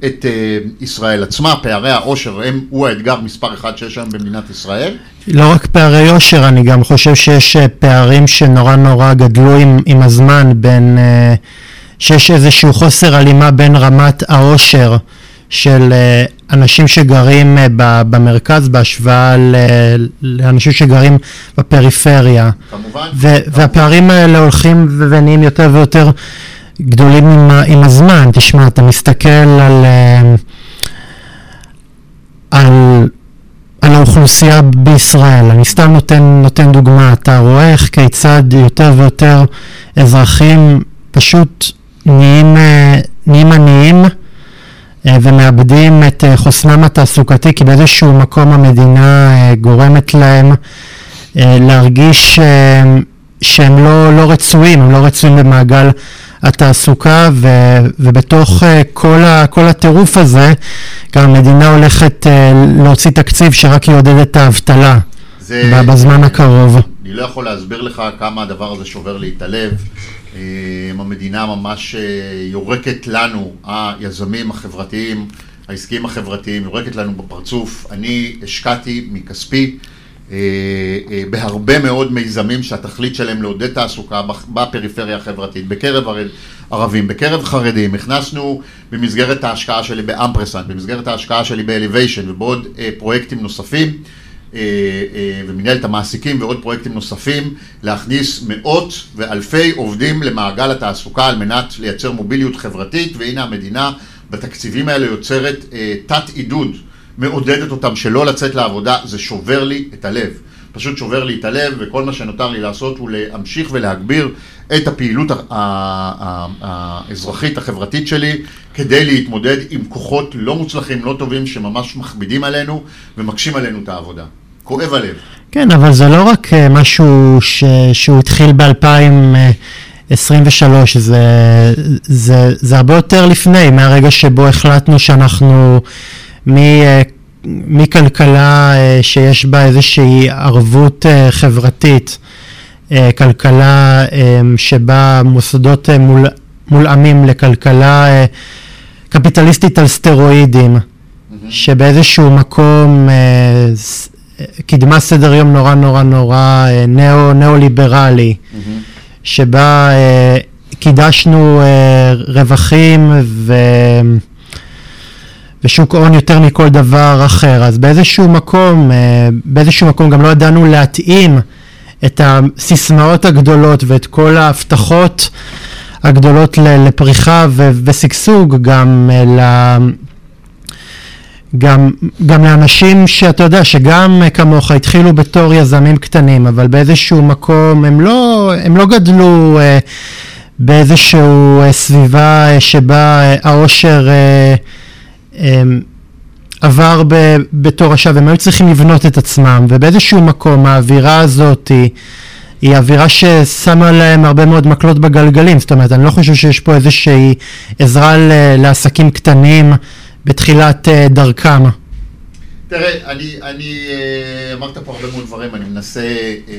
את אה, ישראל עצמה, פערי העושר הם, הוא האתגר מספר אחד שיש היום במדינת ישראל. לא רק פערי עושר, אני גם חושב שיש אה, פערים שנורא נורא גדלו עם, עם הזמן בין, אה, שיש איזשהו חוסר הלימה בין רמת העושר של אנשים שגרים במרכז בהשוואה לאנשים שגרים בפריפריה. כמובן. והפערים האלה הולכים ונהיים יותר ויותר גדולים עם, עם הזמן. תשמע, אתה מסתכל על, אה, על, על האוכלוסייה בישראל, אני סתם נותן, נותן דוגמה, אתה רואה איך כיצד יותר ויותר אזרחים פשוט נהיים, אה, נהיים עניים אה, ומאבדים את חוסנם התעסוקתי כי באיזשהו מקום המדינה גורמת להם להרגיש שהם לא, לא רצויים, הם לא רצויים במעגל התעסוקה ו, ובתוך כל, ה, כל הטירוף הזה גם המדינה הולכת להוציא תקציב שרק יעודד את האבטלה זה, בזמן הקרוב. אני לא יכול להסביר לך כמה הדבר הזה שובר לי את הלב. אה, המדינה ממש יורקת לנו, היזמים החברתיים, העסקיים החברתיים, יורקת לנו בפרצוף. אני השקעתי מכספי אה, אה, בהרבה מאוד מיזמים שהתכלית שלהם לעודד תעסוקה בפריפריה החברתית, בקרב ערבים, בקרב חרדים, הכנסנו במסגרת ההשקעה שלי באמפרסנט, במסגרת ההשקעה שלי באליביישן ובעוד אה, פרויקטים נוספים ומנהלת המעסיקים ועוד פרויקטים נוספים, להכניס מאות ואלפי עובדים למעגל התעסוקה על מנת לייצר מוביליות חברתית והנה המדינה בתקציבים האלה יוצרת תת עידוד מעודדת אותם שלא לצאת לעבודה, זה שובר לי את הלב. פשוט שובר לי את הלב, וכל מה שנותר לי לעשות הוא להמשיך ולהגביר את הפעילות האזרחית החברתית שלי כדי להתמודד עם כוחות לא מוצלחים, לא טובים, שממש מכבידים עלינו ומקשים עלינו את העבודה. כואב הלב. כן, אבל זה לא רק אה, משהו ש... שהוא התחיל ב-2023, זה, זה, זה הרבה יותר לפני, מהרגע שבו החלטנו שאנחנו... מכלכלה אה, שיש בה איזושהי ערבות אה, חברתית, אה, כלכלה שבה מוסדות מול, מולאמים לכלכלה קפיטליסטית על סטרואידים, mm-hmm. שבאיזשהו מקום קידמה סדר יום נורא נורא נורא נאו, ניאו-ליברלי, mm-hmm. שבה קידשנו רווחים ו... ושוק הון יותר מכל דבר אחר, אז באיזשהו מקום, אה, באיזשהו מקום גם לא ידענו להתאים את הסיסמאות הגדולות ואת כל ההבטחות הגדולות לפריחה ושגשוג גם אה. גם, גם לאנשים שאתה יודע שגם כמוך התחילו בתור יזמים קטנים אבל באיזשהו מקום הם לא, הם לא גדלו אה, באיזושהי אה, סביבה אה, שבה אה, העושר אה, אמ, עבר ב, בתור השב, הם היו צריכים לבנות את עצמם, ובאיזשהו מקום האווירה הזאת היא, היא אווירה ששמה להם הרבה מאוד מקלות בגלגלים, זאת אומרת, אני לא חושב שיש פה איזושהי עזרה ל, לעסקים קטנים בתחילת uh, דרכם. תראה, אני, אני uh, אמרת פה הרבה מאוד דברים, אני מנסה uh,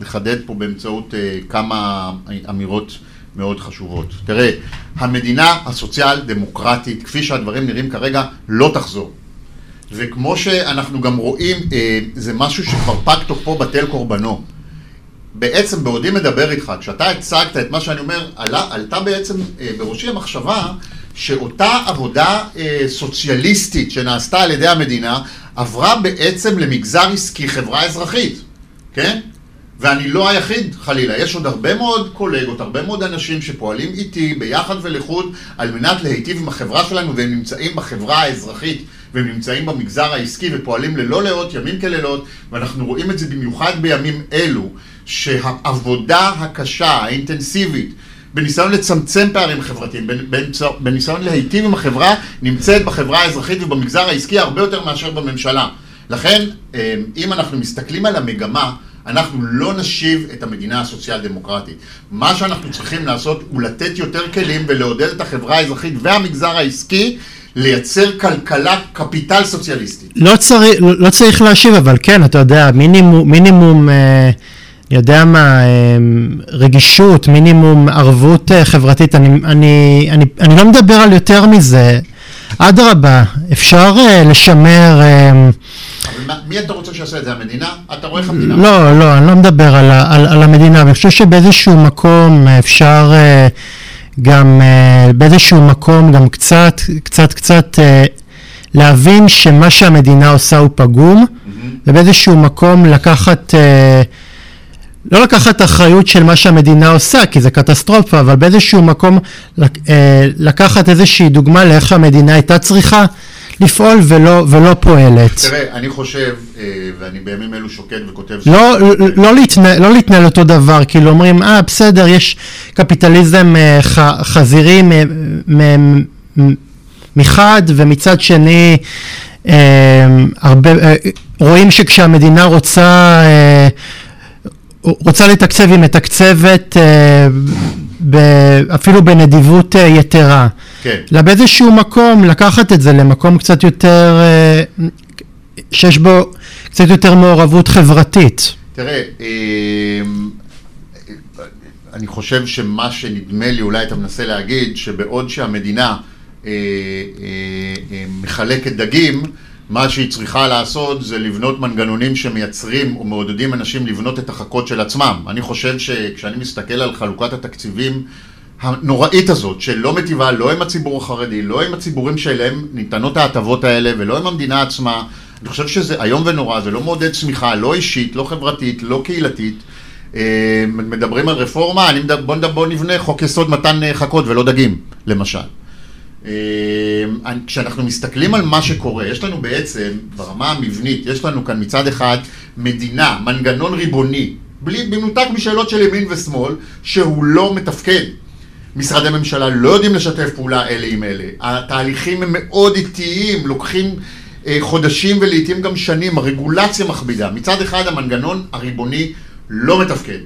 לחדד פה באמצעות כמה אמירות מאוד חשובות. תראה, המדינה הסוציאל דמוקרטית, כפי שהדברים נראים כרגע, לא תחזור. וכמו שאנחנו גם רואים, אה, זה משהו שכבר פג תוקפו בטל קורבנו. בעצם בעודי מדבר איתך, כשאתה הצגת את מה שאני אומר, עלה, עלתה בעצם אה, בראשי המחשבה שאותה עבודה אה, סוציאליסטית שנעשתה על ידי המדינה עברה בעצם למגזר עסקי, חברה אזרחית, כן? ואני לא היחיד, חלילה. יש עוד הרבה מאוד קולגות, הרבה מאוד אנשים שפועלים איתי ביחד ולחוד על מנת להיטיב עם החברה שלנו, והם נמצאים בחברה האזרחית, והם נמצאים במגזר העסקי ופועלים ללא לאות, ימים כלילות, ואנחנו רואים את זה במיוחד בימים אלו, שהעבודה הקשה, האינטנסיבית, בניסיון לצמצם פערים חברתיים, בניסיון להיטיב עם החברה, נמצאת בחברה האזרחית ובמגזר העסקי הרבה יותר מאשר בממשלה. לכן, אה, אם אנחנו מסתכלים על המגמה, אנחנו לא נשיב את המדינה הסוציאל דמוקרטית. מה שאנחנו צריכים לעשות הוא לתת יותר כלים ולעודד את החברה האזרחית והמגזר העסקי לייצר כלכלה, קפיטל סוציאליסטי. לא צריך, לא צריך להשיב, אבל כן, אתה יודע, מינימום, מינימום אה, יודע מה, אה, רגישות, מינימום ערבות אה, חברתית, אני, אני, אני, אני לא מדבר על יותר מזה. אדרבה, אפשר uh, לשמר... Uh, אבל מי אתה רוצה שיעשה את זה? המדינה? אתה רואה איך המדינה? לא, לא, אני לא מדבר על, על, על המדינה, אני חושב שבאיזשהו מקום אפשר uh, גם, uh, באיזשהו מקום גם קצת, קצת, קצת uh, להבין שמה שהמדינה עושה הוא פגום, mm-hmm. ובאיזשהו מקום לקחת... Uh, לא לקחת אחריות של מה שהמדינה עושה, כי זה קטסטרופה, אבל באיזשהו מקום לקחת איזושהי דוגמה לאיך המדינה הייתה צריכה לפעול ולא, ולא פועלת. תראה, אני חושב, אה, ואני בימים אלו שוקד וכותב... לא, לא, לא, להתנהל, לא להתנהל אותו דבר, כאילו אומרים, אה, בסדר, יש קפיטליזם אה, ח, חזירי מחד, ומצד שני, אה, הרבה, רואים שכשהמדינה רוצה... רוצה לתקצב, היא מתקצבת אפילו בנדיבות יתרה. כן. אלא באיזשהו מקום לקחת את זה למקום קצת יותר, אה, שיש בו קצת יותר מעורבות חברתית. תראה, אמ, אני חושב שמה שנדמה לי, אולי אתה מנסה להגיד, שבעוד שהמדינה אה, אה, מחלקת דגים, מה שהיא צריכה לעשות זה לבנות מנגנונים שמייצרים ומעודדים אנשים לבנות את החכות של עצמם. אני חושב שכשאני מסתכל על חלוקת התקציבים הנוראית הזאת, שלא מטיבה לא עם הציבור החרדי, לא עם הציבורים שאליהם ניתנות ההטבות האלה, ולא עם המדינה עצמה. אני חושב שזה איום ונורא, זה לא מעודד צמיחה, לא אישית, לא חברתית, לא קהילתית. אה, מדברים על רפורמה, אני מדבר, בוא, בוא נבנה חוק יסוד מתן אה, חכות ולא דגים, למשל. אה, כשאנחנו מסתכלים על מה שקורה, יש לנו בעצם, ברמה המבנית, יש לנו כאן מצד אחד מדינה, מנגנון ריבוני, בלי, במנותק משאלות של ימין ושמאל, שהוא לא מתפקד. משרדי ממשלה לא יודעים לשתף פעולה אלה עם אלה. התהליכים הם מאוד איטיים, לוקחים אה, חודשים ולעיתים גם שנים, הרגולציה מכבידה. מצד אחד המנגנון הריבוני לא מתפקד.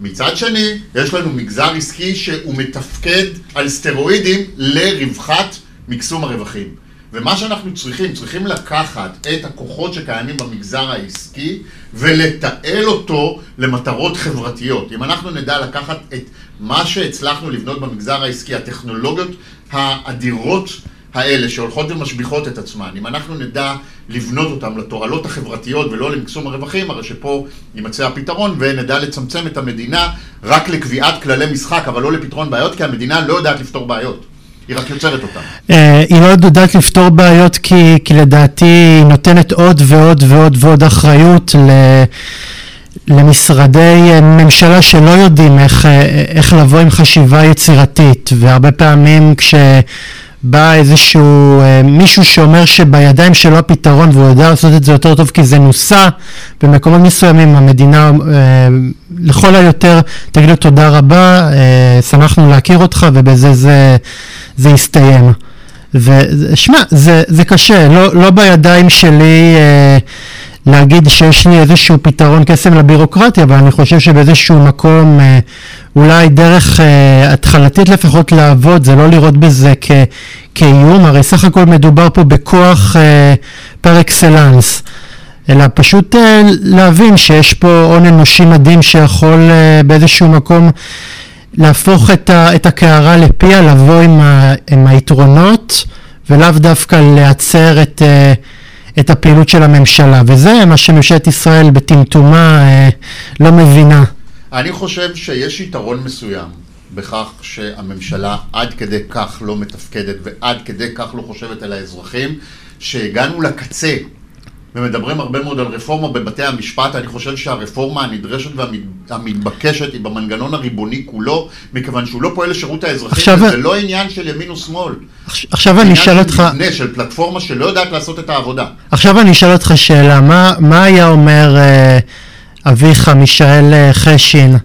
מצד שני, יש לנו מגזר עסקי שהוא מתפקד על סטרואידים לרווחת מקסום הרווחים. ומה שאנחנו צריכים, צריכים לקחת את הכוחות שקיימים במגזר העסקי ולתעל אותו למטרות חברתיות. אם אנחנו נדע לקחת את מה שהצלחנו לבנות במגזר העסקי, הטכנולוגיות האדירות האלה שהולכות ומשביחות את עצמן, אם אנחנו נדע לבנות אותן לתועלות החברתיות ולא למקסום הרווחים, הרי שפה יימצא הפתרון ונדע לצמצם את המדינה רק לקביעת כללי משחק, אבל לא לפתרון בעיות, כי המדינה לא יודעת לפתור בעיות. היא רק יוצרת אותם. אה, היא לא יודעת לפתור בעיות כי, כי לדעתי היא נותנת עוד ועוד ועוד ועוד אחריות ל... למשרדי אה, ממשלה שלא יודעים איך, אה, איך לבוא עם חשיבה יצירתית והרבה פעמים כשבא איזשהו מישהו שאומר שבידיים שלו הפתרון והוא יודע לעשות את זה יותר טוב כי זה נוסה במקומות מסוימים המדינה לכל היותר תגידו תודה רבה שמחנו להכיר אותך ובזה זה זה יסתיים. ושמע, זה, זה קשה, לא, לא בידיים שלי אה, להגיד שיש לי איזשהו פתרון קסם לבירוקרטיה, אבל אני חושב שבאיזשהו מקום, אה, אולי דרך אה, התחלתית לפחות לעבוד, זה לא לראות בזה כ, כאיום, הרי סך הכל מדובר פה בכוח אה, פר אקסלנס. אלא פשוט אה, להבין שיש פה הון אנושי מדהים שיכול אה, באיזשהו מקום להפוך את, ה, את הקערה לפיה, לבוא עם, ה, עם היתרונות ולאו דווקא להצר את, אה, את הפעילות של הממשלה, וזה מה שממשלת ישראל בטמטומה אה, לא מבינה. אני חושב שיש יתרון מסוים בכך שהממשלה עד כדי כך לא מתפקדת ועד כדי כך לא חושבת על האזרחים, שהגענו לקצה ומדברים הרבה מאוד על רפורמה בבתי המשפט, אני חושב שהרפורמה הנדרשת והמתבקשת היא במנגנון הריבוני כולו, מכיוון שהוא לא פועל לשירות האזרחים, וזה לא עניין של ימין ושמאל. עכשיו אני אשאל אותך... זה עניין של מבנה, של פלטפורמה שלא יודעת לעשות את העבודה. עכשיו אני אשאל אותך שאלה, מה, מה היה אומר אה, אביך, מישאל אה, חשין,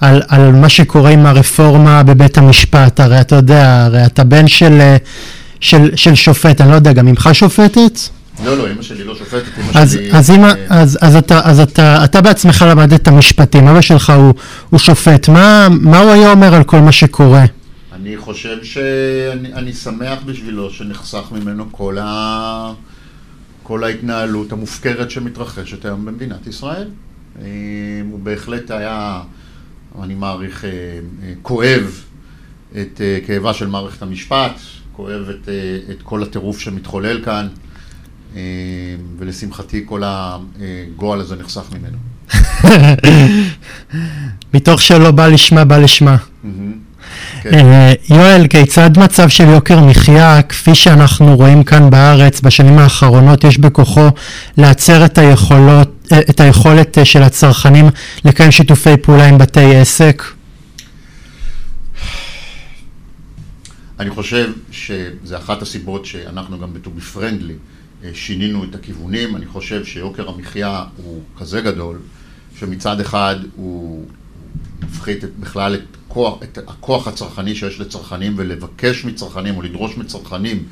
על, על מה שקורה עם הרפורמה בבית המשפט? הרי אתה יודע, הרי אתה בן של, אה, של, של שופט, אני לא יודע, גם אמך שופטת? לא, לא, אמא שלי לא שופטת, אמא שלי... אז, אמא, אה, אז, אז, אתה, אז אתה, אתה בעצמך למדת משפטים, אבא שלך הוא, הוא שופט, מה, מה הוא היה אומר על כל מה שקורה? אני חושב שאני שמח בשבילו שנחסך ממנו כל, ה, כל ההתנהלות המופקרת שמתרחשת היום במדינת ישראל. אה, הוא בהחלט היה, אני מעריך, אה, כואב את כאבה של מערכת המשפט, כואב את, את כל הטירוף שמתחולל כאן, ולשמחתי כל הגועל הזה נחסך ממנו. מתוך שלא בא לשמה, בא לשמה. כן. אה, יואל, כיצד מצב של יוקר מחיה, כפי שאנחנו רואים כאן בארץ בשנים האחרונות, יש בכוחו לעצר את, היכולות, אה, את היכולת אה, של הצרכנים לקיים שיתופי פעולה עם בתי עסק? אני חושב שזה אחת הסיבות שאנחנו גם בטובי פרנדלי שינינו את הכיוונים. אני חושב שיוקר המחיה הוא כזה גדול, שמצד אחד הוא מפחית בכלל את הכוח, את הכוח הצרכני שיש לצרכנים ולבקש מצרכנים או לדרוש מצרכנים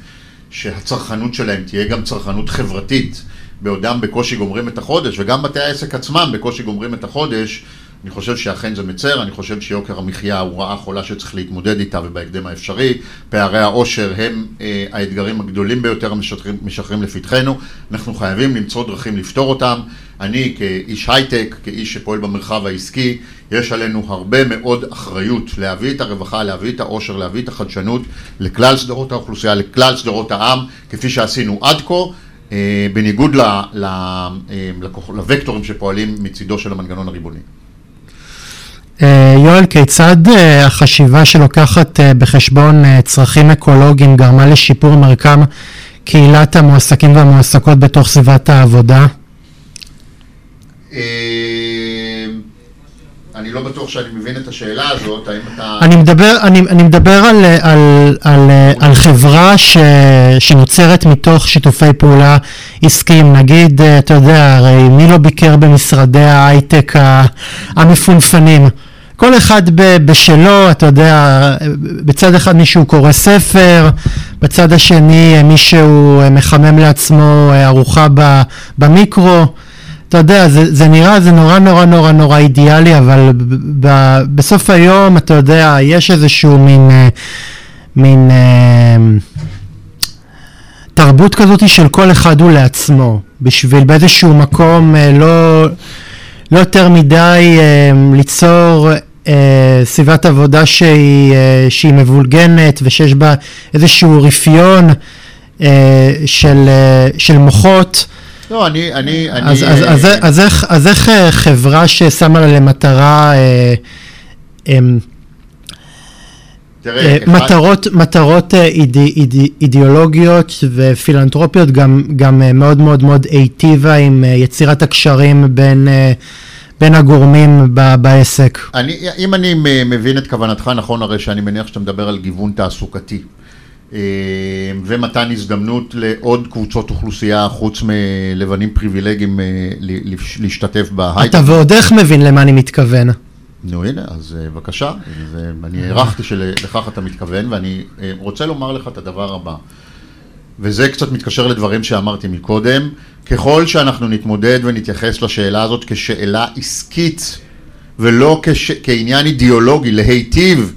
שהצרכנות שלהם תהיה גם צרכנות חברתית בעודם בקושי גומרים את החודש וגם בתי העסק עצמם בקושי גומרים את החודש אני חושב שאכן זה מצר, אני חושב שיוקר המחיה הוא רעה חולה שצריך להתמודד איתה ובהקדם האפשרי. פערי העושר הם אה, האתגרים הגדולים ביותר המשחררים לפתחנו. אנחנו חייבים למצוא דרכים לפתור אותם. אני כאיש הייטק, כאיש שפועל במרחב העסקי, יש עלינו הרבה מאוד אחריות להביא את הרווחה, להביא את העושר, להביא את החדשנות לכלל שדרות האוכלוסייה, לכלל שדרות העם, כפי שעשינו עד כה. אה, בניגוד אה, לווקטורים שפועלים מצידו של המנגנון הריבוני. אה, יואל, כיצד אה, החשיבה שלוקחת אה, בחשבון צרכים אקולוגיים גרמה לשיפור מרקם קהילת המועסקים והמועסקות בתוך סביבת העבודה? אני לא בטוח שאני מבין את השאלה הזאת, האם אתה... אני מדבר, אני, אני מדבר על, על, על, על חברה ש, שנוצרת מתוך שיתופי פעולה עסקיים. נגיד, אתה יודע, הרי מי לא ביקר במשרדי ההייטק המפונפנים? כל אחד בשלו, אתה יודע, בצד אחד מישהו קורא ספר, בצד השני מישהו מחמם לעצמו ארוחה במיקרו. אתה יודע, זה, זה נראה, זה נורא נורא נורא נורא אידיאלי, אבל ב, ב, בסוף היום, אתה יודע, יש איזשהו מין, מין תרבות כזאת של כל אחד הוא לעצמו, בשביל באיזשהו מקום לא, לא יותר מדי ליצור אה, סביבת עבודה שהיא, אה, שהיא מבולגנת ושיש בה איזשהו רפיון אה, של, אה, של מוחות. לא, אני... אני, אז, אני אז, אז, אז, אז, איך, אז איך אה, חברה ששמה לה למטרה... אה, אה, תראה, אה, מטרות, אחד... מטרות אה, אידי, אידי, אידיאולוגיות ופילנטרופיות גם, גם אה, מאוד מאוד מאוד היטיבה עם יצירת הקשרים בין בין הגורמים ב- בעסק. אני, אם אני מבין את כוונתך נכון, הרי שאני מניח שאתה מדבר על גיוון תעסוקתי. אה, ומתן הזדמנות לעוד קבוצות אוכלוסייה חוץ מלבנים פריבילגיים אה, להשתתף בהייטק. אתה ועוד איך מבין למה אני מתכוון. נו הנה, אז אה, בבקשה, אני הערכתי שלכך אתה מתכוון ואני רוצה לומר לך את הדבר הבא. וזה קצת מתקשר לדברים שאמרתי מקודם, ככל שאנחנו נתמודד ונתייחס לשאלה הזאת כשאלה עסקית ולא כש... כעניין אידיאולוגי, להיטיב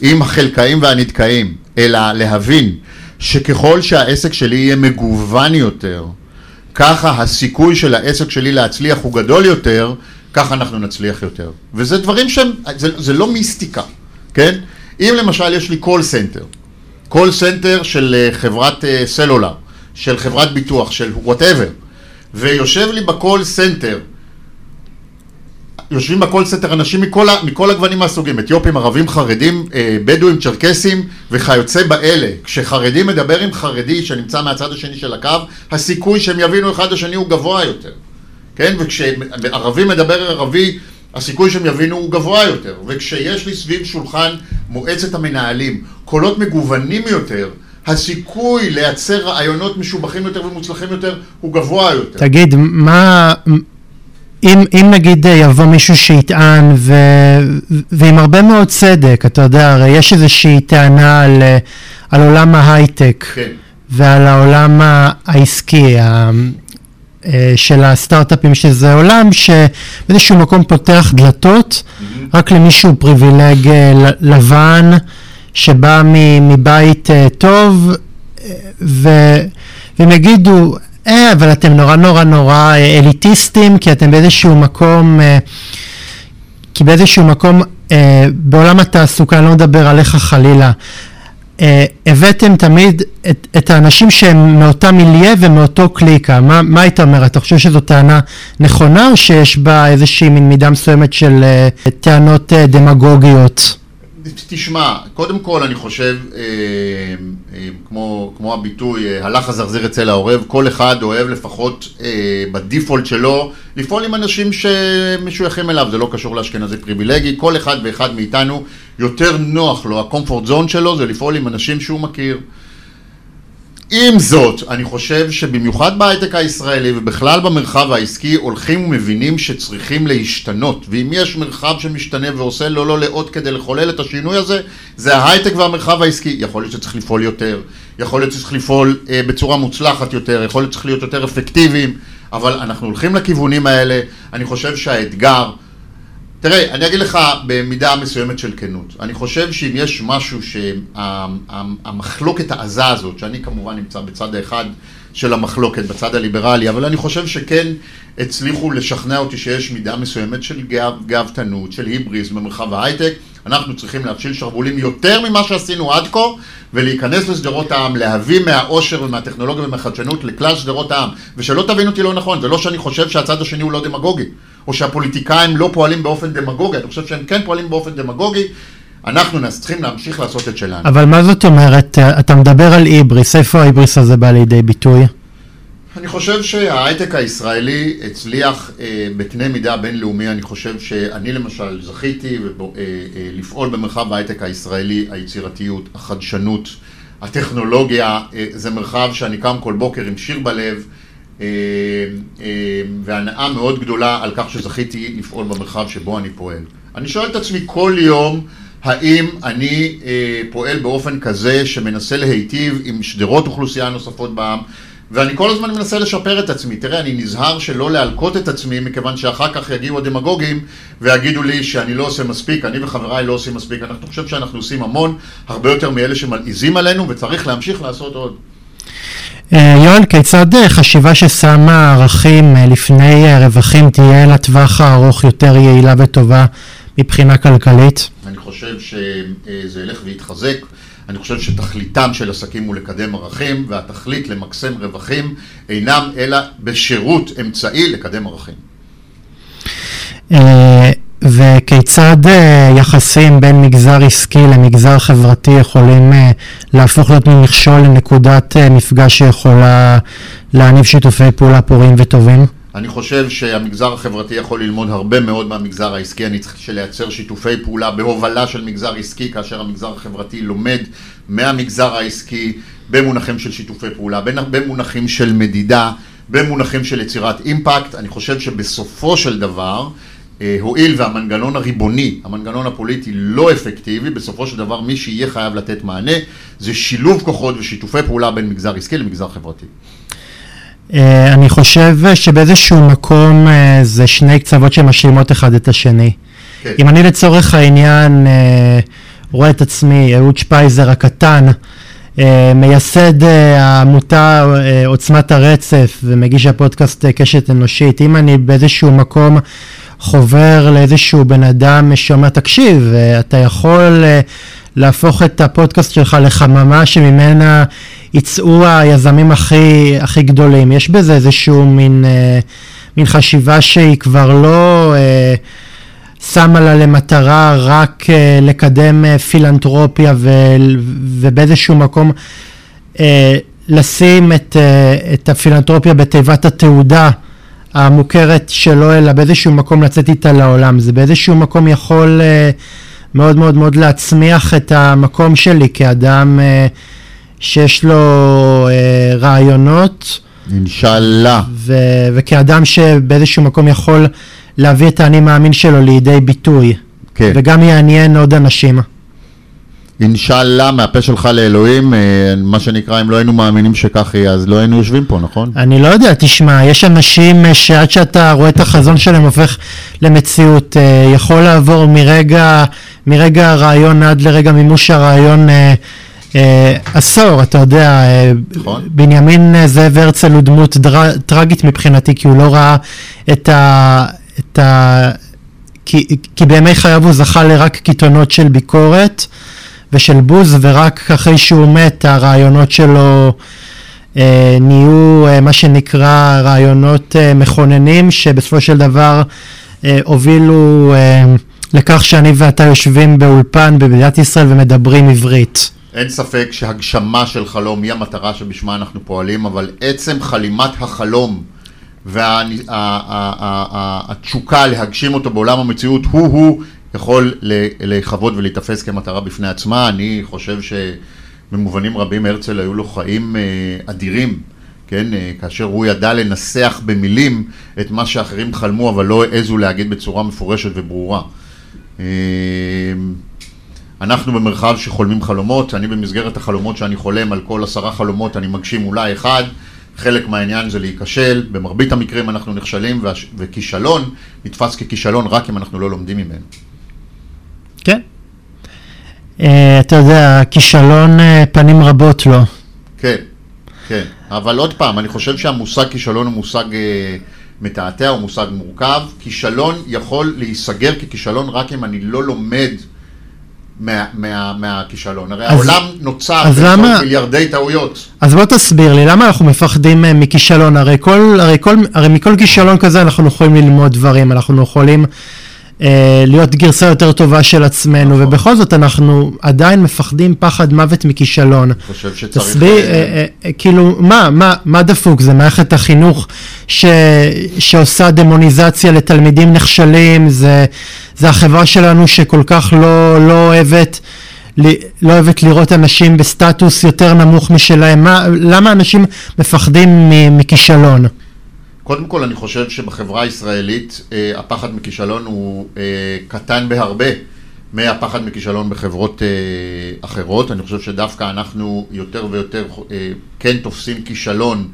עם החלקאים והנתקאים, אלא להבין שככל שהעסק שלי יהיה מגוון יותר, ככה הסיכוי של העסק שלי להצליח הוא גדול יותר, ככה אנחנו נצליח יותר. וזה דברים שהם, זה, זה לא מיסטיקה, כן? אם למשל יש לי call center, call center של אה, חברת אה, סלולר, של חברת ביטוח, של whatever, ויושב לי ב call center, יושבים ב call center אנשים מכל, מכל הגוונים מהסוגים, אתיופים, ערבים, חרדים, אה, בדואים, צ'רקסים וכיוצא באלה. כשחרדי מדבר עם חרדי שנמצא מהצד השני של הקו, הסיכוי שהם יבינו אחד השני הוא גבוה יותר. כן? וכשערבי מדבר ערבי הסיכוי שהם יבינו הוא גבוה יותר, וכשיש לי סביב שולחן מועצת המנהלים קולות מגוונים יותר, הסיכוי לייצר רעיונות משובחים יותר ומוצלחים יותר הוא גבוה יותר. תגיד, מה... אם, אם נגיד יבוא מישהו שיטען ו, ועם הרבה מאוד צדק, אתה יודע, הרי יש איזושהי טענה על, על עולם ההייטק כן. ועל העולם העסקי, של הסטארט-אפים, שזה עולם שבאיזשהו מקום פותח דלתות. רק למישהו פריבילג אה, לבן שבא מבית אה, טוב והם יגידו, אה, אבל אתם נורא נורא נורא אליטיסטים כי אתם באיזשהו מקום, כי באיזשהו מקום בעולם התעסוקה, אני לא מדבר עליך חלילה, אה, הבאתם תמיד את, את האנשים שהם מאותה מיליה ומאותו קליקה. מה, מה היית אומר? אתה חושב שזו טענה נכונה או שיש בה איזושהי מין מידה מסוימת של אה, טענות אה, דמגוגיות? תשמע, קודם כל אני חושב, אה, אה, כמו, כמו הביטוי, אה, הלך הזרזיר אצל העורב, כל אחד אוהב לפחות אה, בדיפולט שלו לפעול עם אנשים שמשויכים אליו, זה לא קשור לאשכנזי פריבילגי, כל אחד ואחד מאיתנו יותר נוח לו, הקומפורט זון שלו זה לפעול עם אנשים שהוא מכיר. עם זאת, אני חושב שבמיוחד בהייטק הישראלי ובכלל במרחב העסקי הולכים ומבינים שצריכים להשתנות. ואם יש מרחב שמשתנה ועושה לו לא לאות כדי לחולל את השינוי הזה זה ההייטק והמרחב העסקי. יכול להיות שצריך לפעול יותר. יכול להיות שצריך לפעול אה, בצורה מוצלחת יותר. יכול להיות שצריך להיות יותר אפקטיביים. אבל אנחנו הולכים לכיוונים האלה. אני חושב שהאתגר תראה, אני אגיד לך במידה מסוימת של כנות. אני חושב שאם יש משהו שהמחלוקת העזה הזאת, שאני כמובן נמצא בצד האחד של המחלוקת, בצד הליברלי, אבל אני חושב שכן הצליחו לשכנע אותי שיש מידה מסוימת של גאוותנות, של היבריז במרחב ההייטק. אנחנו צריכים להפשיל שרוולים יותר ממה שעשינו עד כה, ולהיכנס לשדרות העם, להביא מהעושר ומהטכנולוגיה ומהחדשנות לכלל שדרות העם. ושלא תבין אותי לא נכון, זה לא שאני חושב שהצד השני הוא לא דמגוגי. או שהפוליטיקאים לא פועלים באופן דמגוגי, אני חושב שהם כן פועלים באופן דמגוגי, אנחנו צריכים להמשיך לעשות את שלנו. אבל מה זאת אומרת, אתה מדבר על איבריס, איפה האיבריס הזה בא לידי ביטוי? אני חושב שההייטק הישראלי הצליח אה, בקנה מידה בינלאומי, אני חושב שאני למשל זכיתי ובו, אה, אה, לפעול במרחב ההייטק הישראלי, היצירתיות, החדשנות, הטכנולוגיה, אה, זה מרחב שאני קם כל בוקר עם שיר בלב. אה, אה, והנאה מאוד גדולה על כך שזכיתי לפעול במרחב שבו אני פועל. אני שואל את עצמי כל יום, האם אני אה, פועל באופן כזה שמנסה להיטיב עם שדרות אוכלוסייה נוספות בעם, ואני כל הזמן מנסה לשפר את עצמי. תראה, אני נזהר שלא להלקות את עצמי, מכיוון שאחר כך יגיעו הדמגוגים ויגידו לי שאני לא עושה מספיק, אני וחבריי לא עושים מספיק. אני חושב שאנחנו עושים המון, הרבה יותר מאלה שמלעיזים עלינו, וצריך להמשיך לעשות עוד. אה, יואל, כיצד אה, חשיבה ששמה ערכים אה, לפני רווחים תהיה לטווח הארוך יותר יעילה וטובה מבחינה כלכלית? אני חושב שזה ילך ויתחזק. אני חושב שתכליתם של עסקים הוא לקדם ערכים, והתכלית למקסם רווחים אינם אלא בשירות אמצעי לקדם ערכים. וכיצד אה, יחסים בין מגזר עסקי למגזר חברתי יכולים אה, להפוך להיות ממכשול לנקודת אה, מפגש שיכולה להניב שיתופי פעולה פוריים וטובים? אני חושב שהמגזר החברתי יכול ללמוד הרבה מאוד מהמגזר העסקי, אני צריך לייצר שיתופי פעולה בהובלה של מגזר עסקי, כאשר המגזר החברתי לומד מהמגזר העסקי במונחים של שיתופי פעולה, במונחים של מדידה, במונחים של יצירת אימפקט, אני חושב שבסופו של דבר הואיל והמנגנון הריבוני, המנגנון הפוליטי לא אפקטיבי, בסופו של דבר מי שיהיה חייב לתת מענה זה שילוב כוחות ושיתופי פעולה בין מגזר עסקי למגזר חברתי. אה, אני חושב שבאיזשהו מקום אה, זה שני קצוות שמשלימות אחד את השני. כן. אם אני לצורך העניין רואה את עצמי, אהוד שפייזר הקטן, מייסד העמותה עוצמת הרצף ומגיש הפודקאסט קשת אנושית, אם אני באיזשהו מקום חובר לאיזשהו בן אדם שאומר, תקשיב, אתה יכול אה, להפוך את הפודקאסט שלך לחממה שממנה יצאו היזמים הכי, הכי גדולים. יש בזה איזשהו מין, אה, מין חשיבה שהיא כבר לא... אה, שמה לה למטרה רק לקדם פילנטרופיה ו, ובאיזשהו מקום לשים את, את הפילנטרופיה בתיבת התעודה המוכרת שלו, אלא באיזשהו מקום לצאת איתה לעולם. זה באיזשהו מקום יכול uh, מאוד מאוד מאוד להצמיח את המקום שלי כאדם uh, שיש לו uh, רעיונות. אינשאללה. ו- וכאדם שבאיזשהו מקום יכול להביא את האני מאמין שלו לידי ביטוי. כן. וגם יעניין עוד אנשים. אינשאללה, מהפה שלך לאלוהים, אה, מה שנקרא, אם לא היינו מאמינים שכך יהיה, אז לא היינו יושבים פה, נכון? אני לא יודע, תשמע, יש אנשים אה, שעד שאתה רואה את החזון שלהם הופך למציאות, אה, יכול לעבור מרגע, מרגע הרעיון עד לרגע מימוש הרעיון עשור, אתה יודע, נכון. בנימין זאב הרצל הוא דמות דר... טרגית מבחינתי, כי הוא לא ראה את ה... את ה... כי, כי בימי חייו הוא זכה לרק קיתונות של ביקורת. ושל בוז, ורק אחרי שהוא מת הרעיונות שלו אה, נהיו אה, מה שנקרא רעיונות אה, מכוננים, שבסופו של דבר אה, הובילו אה, לכך שאני ואתה יושבים באולפן במדינת ישראל ומדברים עברית. אין ספק שהגשמה של חלום היא המטרה שבשמה אנחנו פועלים, אבל עצם חלימת החלום והתשוקה להגשים אותו בעולם המציאות, הוא-הוא יכול לכבוד ולהיתפס כמטרה בפני עצמה. אני חושב שבמובנים רבים הרצל היו לו חיים אה, אדירים, כן? אה, כאשר הוא ידע לנסח במילים את מה שאחרים חלמו, אבל לא העזו להגיד בצורה מפורשת וברורה. אה, אנחנו במרחב שחולמים חלומות, אני במסגרת החלומות שאני חולם על כל עשרה חלומות אני מגשים אולי אחד, חלק מהעניין זה להיכשל, במרבית המקרים אנחנו נכשלים וכישלון נתפס ככישלון רק אם אנחנו לא לומדים ממנו. כן. Uh, אתה יודע, כישלון uh, פנים רבות לו. כן, כן, אבל עוד פעם, אני חושב שהמושג כישלון הוא מושג uh, מתעתע, הוא מושג מורכב. כישלון יכול להיסגר ככישלון רק אם אני לא לומד מהכישלון. הרי אז, העולם נוצר למה... מיליארדי טעויות. אז בוא תסביר לי, למה אנחנו מפחדים מכישלון? הרי, כל, הרי, כל, הרי מכל כישלון כזה אנחנו יכולים ללמוד דברים, אנחנו יכולים להיות גרסה יותר טובה של עצמנו, נכון. ובכל זאת אנחנו עדיין מפחדים פחד מוות מכישלון. אני חושב שצריך... תסביר, אה, אה, אה, כאילו, מה, מה, מה דפוק? זה מערכת החינוך ש, שעושה דמוניזציה לתלמידים נכשלים, זה, זה החברה שלנו שכל כך לא, לא אוהבת... לא אוהבת לראות אנשים בסטטוס יותר נמוך משלהם, מה, למה אנשים מפחדים מכישלון? קודם כל אני חושב שבחברה הישראלית אה, הפחד מכישלון הוא אה, קטן בהרבה מהפחד מכישלון בחברות אה, אחרות. אני חושב שדווקא אנחנו יותר ויותר אה, כן תופסים כישלון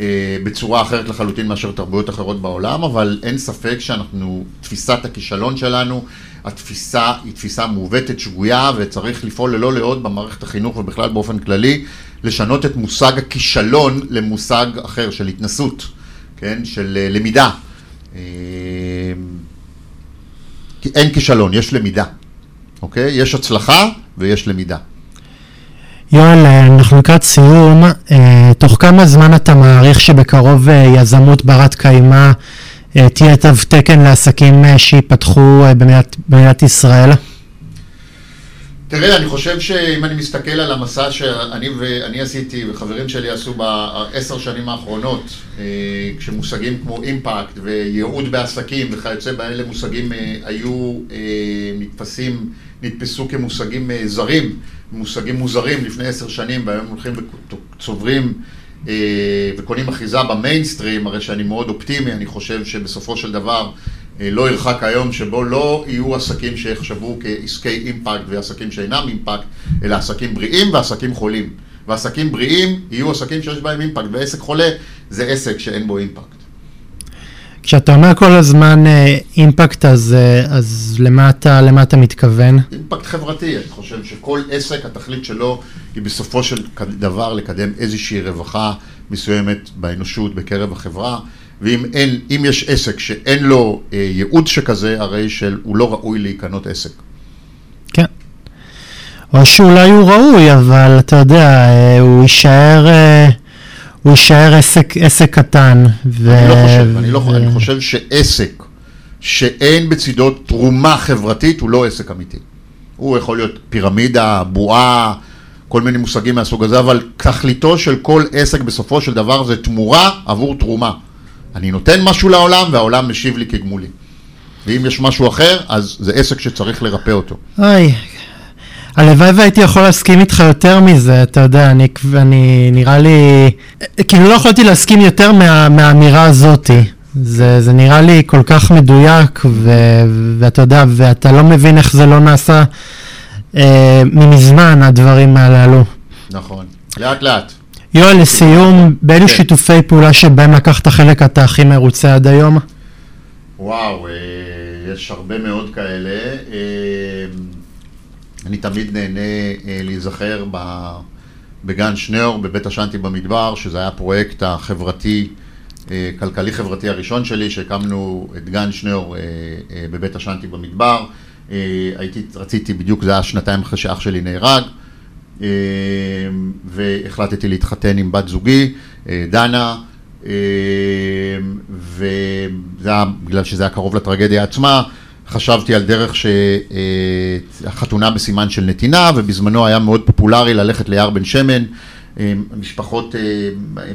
אה, בצורה אחרת לחלוטין מאשר תרבויות אחרות בעולם, אבל אין ספק שאנחנו, תפיסת הכישלון שלנו, התפיסה היא תפיסה מעוותת, שגויה, וצריך לפעול ללא לאות במערכת החינוך ובכלל באופן כללי, לשנות את מושג הכישלון למושג אחר של התנסות. כן, של אה, למידה. אה, אין כישלון, יש למידה, אוקיי? יש הצלחה ויש למידה. יואל, אה, אנחנו לקראת סיום. תוך כמה זמן אתה מעריך שבקרוב יזמות ברת קיימא תהיה תו תקן לעסקים שייפתחו במדינת ישראל? תראה, אני חושב שאם אני מסתכל על המסע שאני ואני עשיתי וחברים שלי עשו בעשר שנים האחרונות, אה, כשמושגים כמו אימפקט וייעוד בעסקים וכיוצא באלה מושגים אה, היו אה, נתפסים, נתפסו כמושגים זרים, מושגים מוזרים לפני עשר שנים והיום הולכים וצוברים וקונים אחיזה במיינסטרים, הרי שאני מאוד אופטימי, אני חושב שבסופו של דבר לא ירחק היום שבו לא יהיו עסקים שיחשבו כעסקי אימפקט ועסקים שאינם אימפקט, אלא עסקים בריאים ועסקים חולים. ועסקים בריאים יהיו עסקים שיש בהם אימפקט, ועסק חולה זה עסק שאין בו אימפקט. כשאתה אומר כל הזמן אה, אימפקט, אז, אה, אז למה, אתה, למה אתה מתכוון? אימפקט חברתי, אני חושב שכל עסק, התכלית שלו היא בסופו של דבר לקדם איזושהי רווחה מסוימת באנושות, בקרב החברה. ואם אין, אם יש עסק שאין לו אה, ייעוד שכזה, הרי שהוא לא ראוי להיקנות עסק. כן. או שאולי הוא ראוי, אבל אתה יודע, אה, הוא יישאר, אה, הוא יישאר עסק, עסק קטן. ו... אני לא חושב, אני, לא, ו... אני חושב שעסק שאין בצידו תרומה חברתית הוא לא עסק אמיתי. הוא יכול להיות פירמידה, בועה, כל מיני מושגים מהסוג הזה, אבל תכליתו של כל עסק בסופו של דבר זה תמורה עבור תרומה. אני נותן משהו לעולם והעולם משיב לי כגמולי. ואם יש משהו אחר, אז זה עסק שצריך לרפא אותו. אוי, הלוואי והייתי יכול להסכים איתך יותר מזה, אתה יודע, אני, אני נראה לי, כאילו לא יכולתי להסכים יותר מה, מהאמירה הזאתי. זה, זה נראה לי כל כך מדויק, ו, ואתה יודע, ואתה לא מבין איך זה לא נעשה אה, ממזמן, הדברים הללו. נכון, לאט לאט. יואל, לסיום, באילו כן. שיתופי פעולה שבהם לקחת חלק אתה הכי מרוצה עד היום? וואו, אה, יש הרבה מאוד כאלה. אה, אני תמיד נהנה אה, להיזכר בגן שניאור, בבית השנטי במדבר, שזה היה הפרויקט החברתי, כלכלי-חברתי הראשון שלי, שהקמנו את גן שניאור בבית השנטי במדבר. הייתי, רציתי בדיוק, זה היה שנתיים אחרי שאח שלי נהרג, והחלטתי להתחתן עם בת זוגי, דנה, וזה היה בגלל שזה היה קרוב לטרגדיה עצמה. חשבתי על דרך שהחתונה בסימן של נתינה, ובזמנו היה מאוד פופולרי ללכת ליער בן שמן. משפחות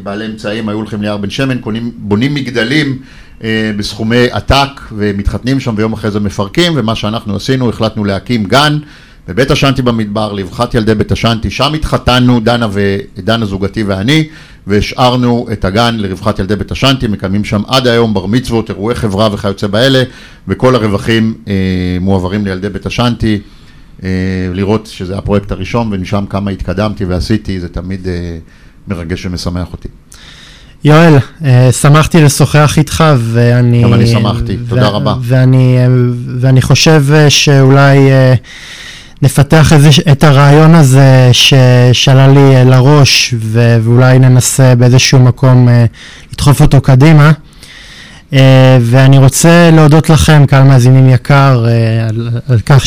בעלי אמצעים היו הולכים ליער בן שמן, קונים, בונים מגדלים בסכומי עתק ומתחתנים שם ויום אחרי זה מפרקים, ומה שאנחנו עשינו, החלטנו להקים גן בבית השנטי במדבר, לרווחת ילדי בית השנטי, שם התחתנו, דנה, ו... דנה זוגתי ואני, והשארנו את הגן לרווחת ילדי בית השנטי, מקיימים שם עד היום בר מצוות, אירועי חברה וכיוצא באלה, וכל הרווחים אה, מועברים לילדי בית השנטי, אה, לראות שזה הפרויקט הראשון, ומשם כמה התקדמתי ועשיתי, זה תמיד אה, מרגש ומשמח אותי. יואל, אה, שמחתי לשוחח איתך, ואני... גם אני שמחתי, תודה רבה. ואני, אה, ואני חושב אה, שאולי... נפתח איזה, את הרעיון הזה ששאלה לי אה, לראש ו, ואולי ננסה באיזשהו מקום אה, לדחוף אותו קדימה. אה, ואני רוצה להודות לכם, קהל מאזינים יקר, על, על כך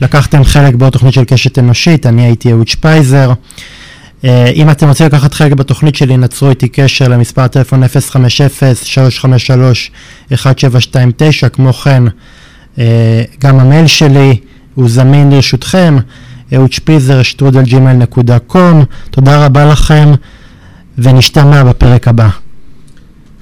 שלקחתם חלק בעוד תוכנית של קשת אנושית, אני הייתי אהוד שפייזר. אם אתם רוצים לקחת חלק בתוכנית שלי, נצרו איתי קשר למספר טלפון 050-353-1729, כמו כן, גם המייל שלי. הוא זמין לרשותכם, אהוד שפיזר, שטרודל נקודה קום. תודה רבה לכם, ונשתמע בפרק הבא.